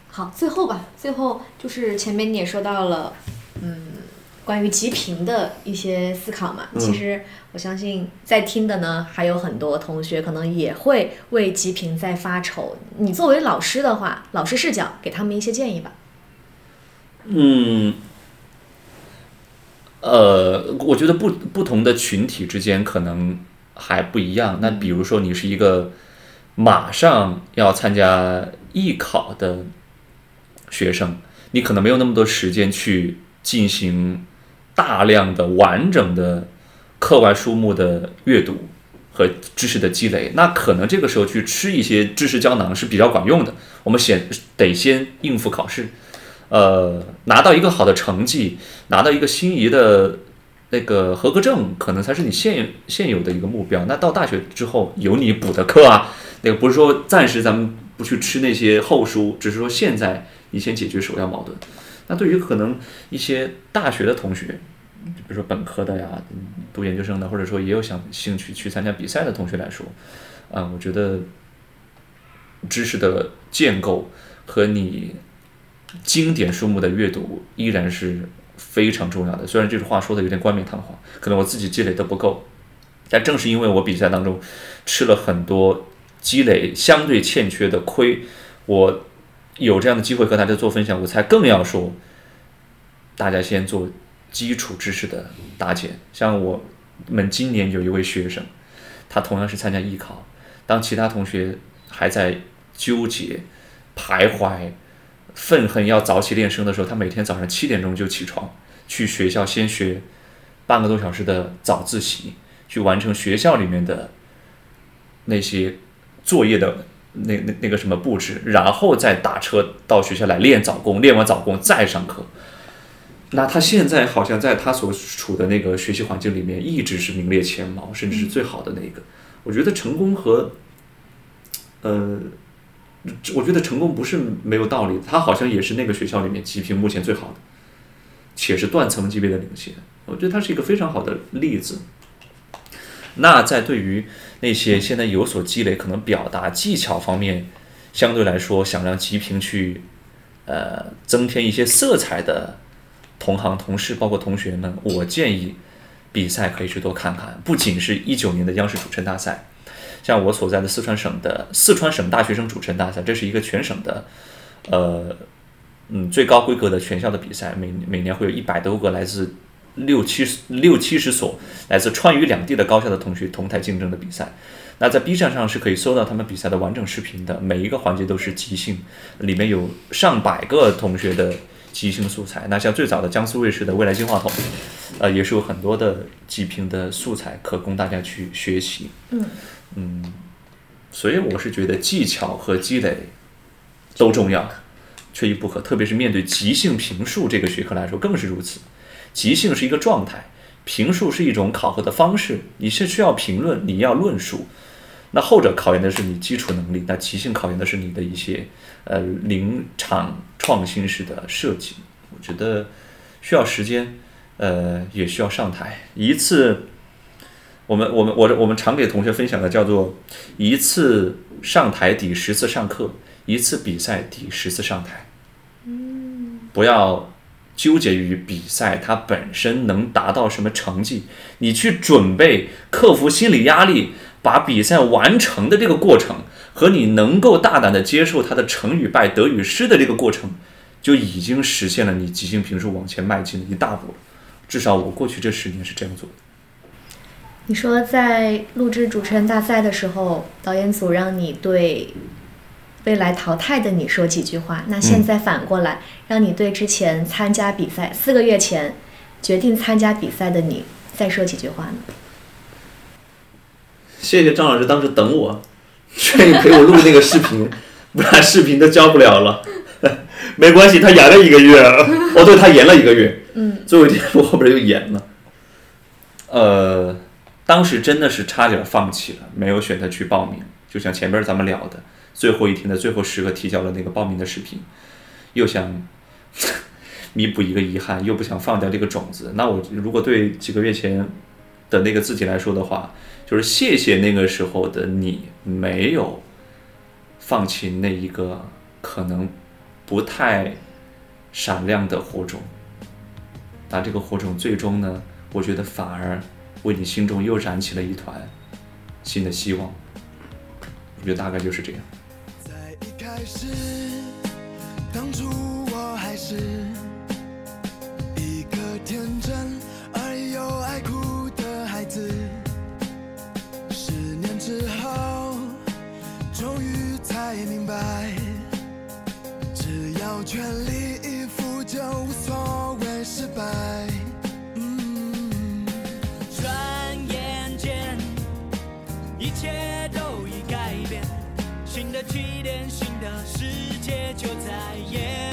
Speaker 4: 好，最后吧，最后就是前面你也说到了，嗯，关于极评的一些思考嘛。
Speaker 2: 嗯
Speaker 4: 其实我相信在听的呢，还有很多同学可能也会为极评在发愁。你作为老师的话，老师视角给他们一些建议吧。
Speaker 2: 嗯，呃，我觉得不不同的群体之间可能还不一样。那比如说，你是一个马上要参加艺考的学生，你可能没有那么多时间去进行大量的完整的课外书目的阅读和知识的积累，那可能这个时候去吃一些知识胶囊是比较管用的。我们先得先应付考试，呃，拿到一个好的成绩，拿到一个心仪的那个合格证，可能才是你现现有的一个目标。那到大学之后，有你补的课啊，那个不是说暂时咱们不去吃那些后书，只是说现在你先解决首要矛盾。那对于可能一些大学的同学，比如说本科的呀，读研究生的，或者说也有想兴趣去参加比赛的同学来说，啊、我觉得知识的建构和你经典书目的阅读依然是非常重要的。虽然这句话说的有点冠冕堂皇，可能我自己积累的不够，但正是因为我比赛当中吃了很多积累相对欠缺的亏，我有这样的机会和大家做分享，我才更要说，大家先做基础知识的搭建。像我们今年有一位学生，他同样是参加艺考，当其他同学还在纠结、徘徊、愤恨要早起练声的时候，他每天早上七点钟就起床，去学校先学半个多小时的早自习，去完成学校里面的那些作业的那那那个什么布置，然后再打车到学校来练早功，练完早功再上课。那他现在好像在他所处的那个学习环境里面，一直是名列前茅，甚至是最好的那个。我觉得成功和，呃，我觉得成功不是没有道理的，他好像也是那个学校里面极评目前最好的，且是断层级别的领先。我觉得他是一个非常好的例子。那在对于那些现在有所积累，可能表达技巧方面相对来说想让极评去呃增添一些色彩的同行同事，包括同学们，我建议比赛可以去多看看，不仅是一九年的央视主持人大赛，像我所在的四川省的四川省大学生主持人大赛，这是一个全省的呃嗯最高规格的全校的比赛，每每年会有一百多个来自六七六七十所来自川渝两地的高校的同学同台竞争的比赛。那在 B 站上是可以搜到他们比赛的完整视频的，每一个环节都是即兴，里面有上百个同学的即兴素材。那像最早的江苏卫视的未来金话筒，呃，也是有很多的即兴的素材可供大家去学习。
Speaker 4: 嗯
Speaker 2: 嗯，所以我是觉得技巧和积累都重要，缺一不可。特别是面对即兴评述这个学科来说，更是如此。即兴是一个状态，评述是一种考核的方式。你是需要评论，你要论述。那后者考验的是你基础能力，那即兴考验的是你的一些呃临场创新式的设计。我觉得需要时间，呃，也需要上台一次。我们我们我我们常给同学分享的叫做一次上台抵十次上课，一次比赛抵十次上台。嗯，不要纠结于比赛它本身能达到什么成绩，你去准备，克服心理压力。把比赛完成的这个过程和你能够大胆的接受他的成与败、得与失的这个过程，就已经实现了你即兴评述往前迈进的一大步了。至少我过去这十年是这样做的。
Speaker 4: 你说在录制主持人大赛的时候，导演组让你对未来淘汰的你说几句话，那现在反过来让你对之前参加比赛四个月前决定参加比赛的你再说几句话呢？
Speaker 2: 谢谢张老师当时等我，愿意陪我录那个视频，不然视频都交不了了。
Speaker 3: 没关系，他延了一个月。
Speaker 2: 哦，对他延了一个月。
Speaker 4: 嗯。
Speaker 2: 最后一天我后边又延了。呃，当时真的是差点放弃了，没有选择去报名。就像前边咱们聊的，最后一天的最后时刻提交了那个报名的视频，又想弥补一个遗憾，又不想放掉这个种子。那我如果对几个月前的那个自己来说的话，就是谢谢那个时候的你，没有放弃那一个可能不太闪亮的火种。那这个火种最终呢，我觉得反而为你心中又燃起了一团新的希望。我觉得大概就是这样。
Speaker 8: 在一开始，当初我还是全力以赴，就无所谓失败。嗯，
Speaker 9: 转眼间，一切都已改变，新的起点，新的世界就在眼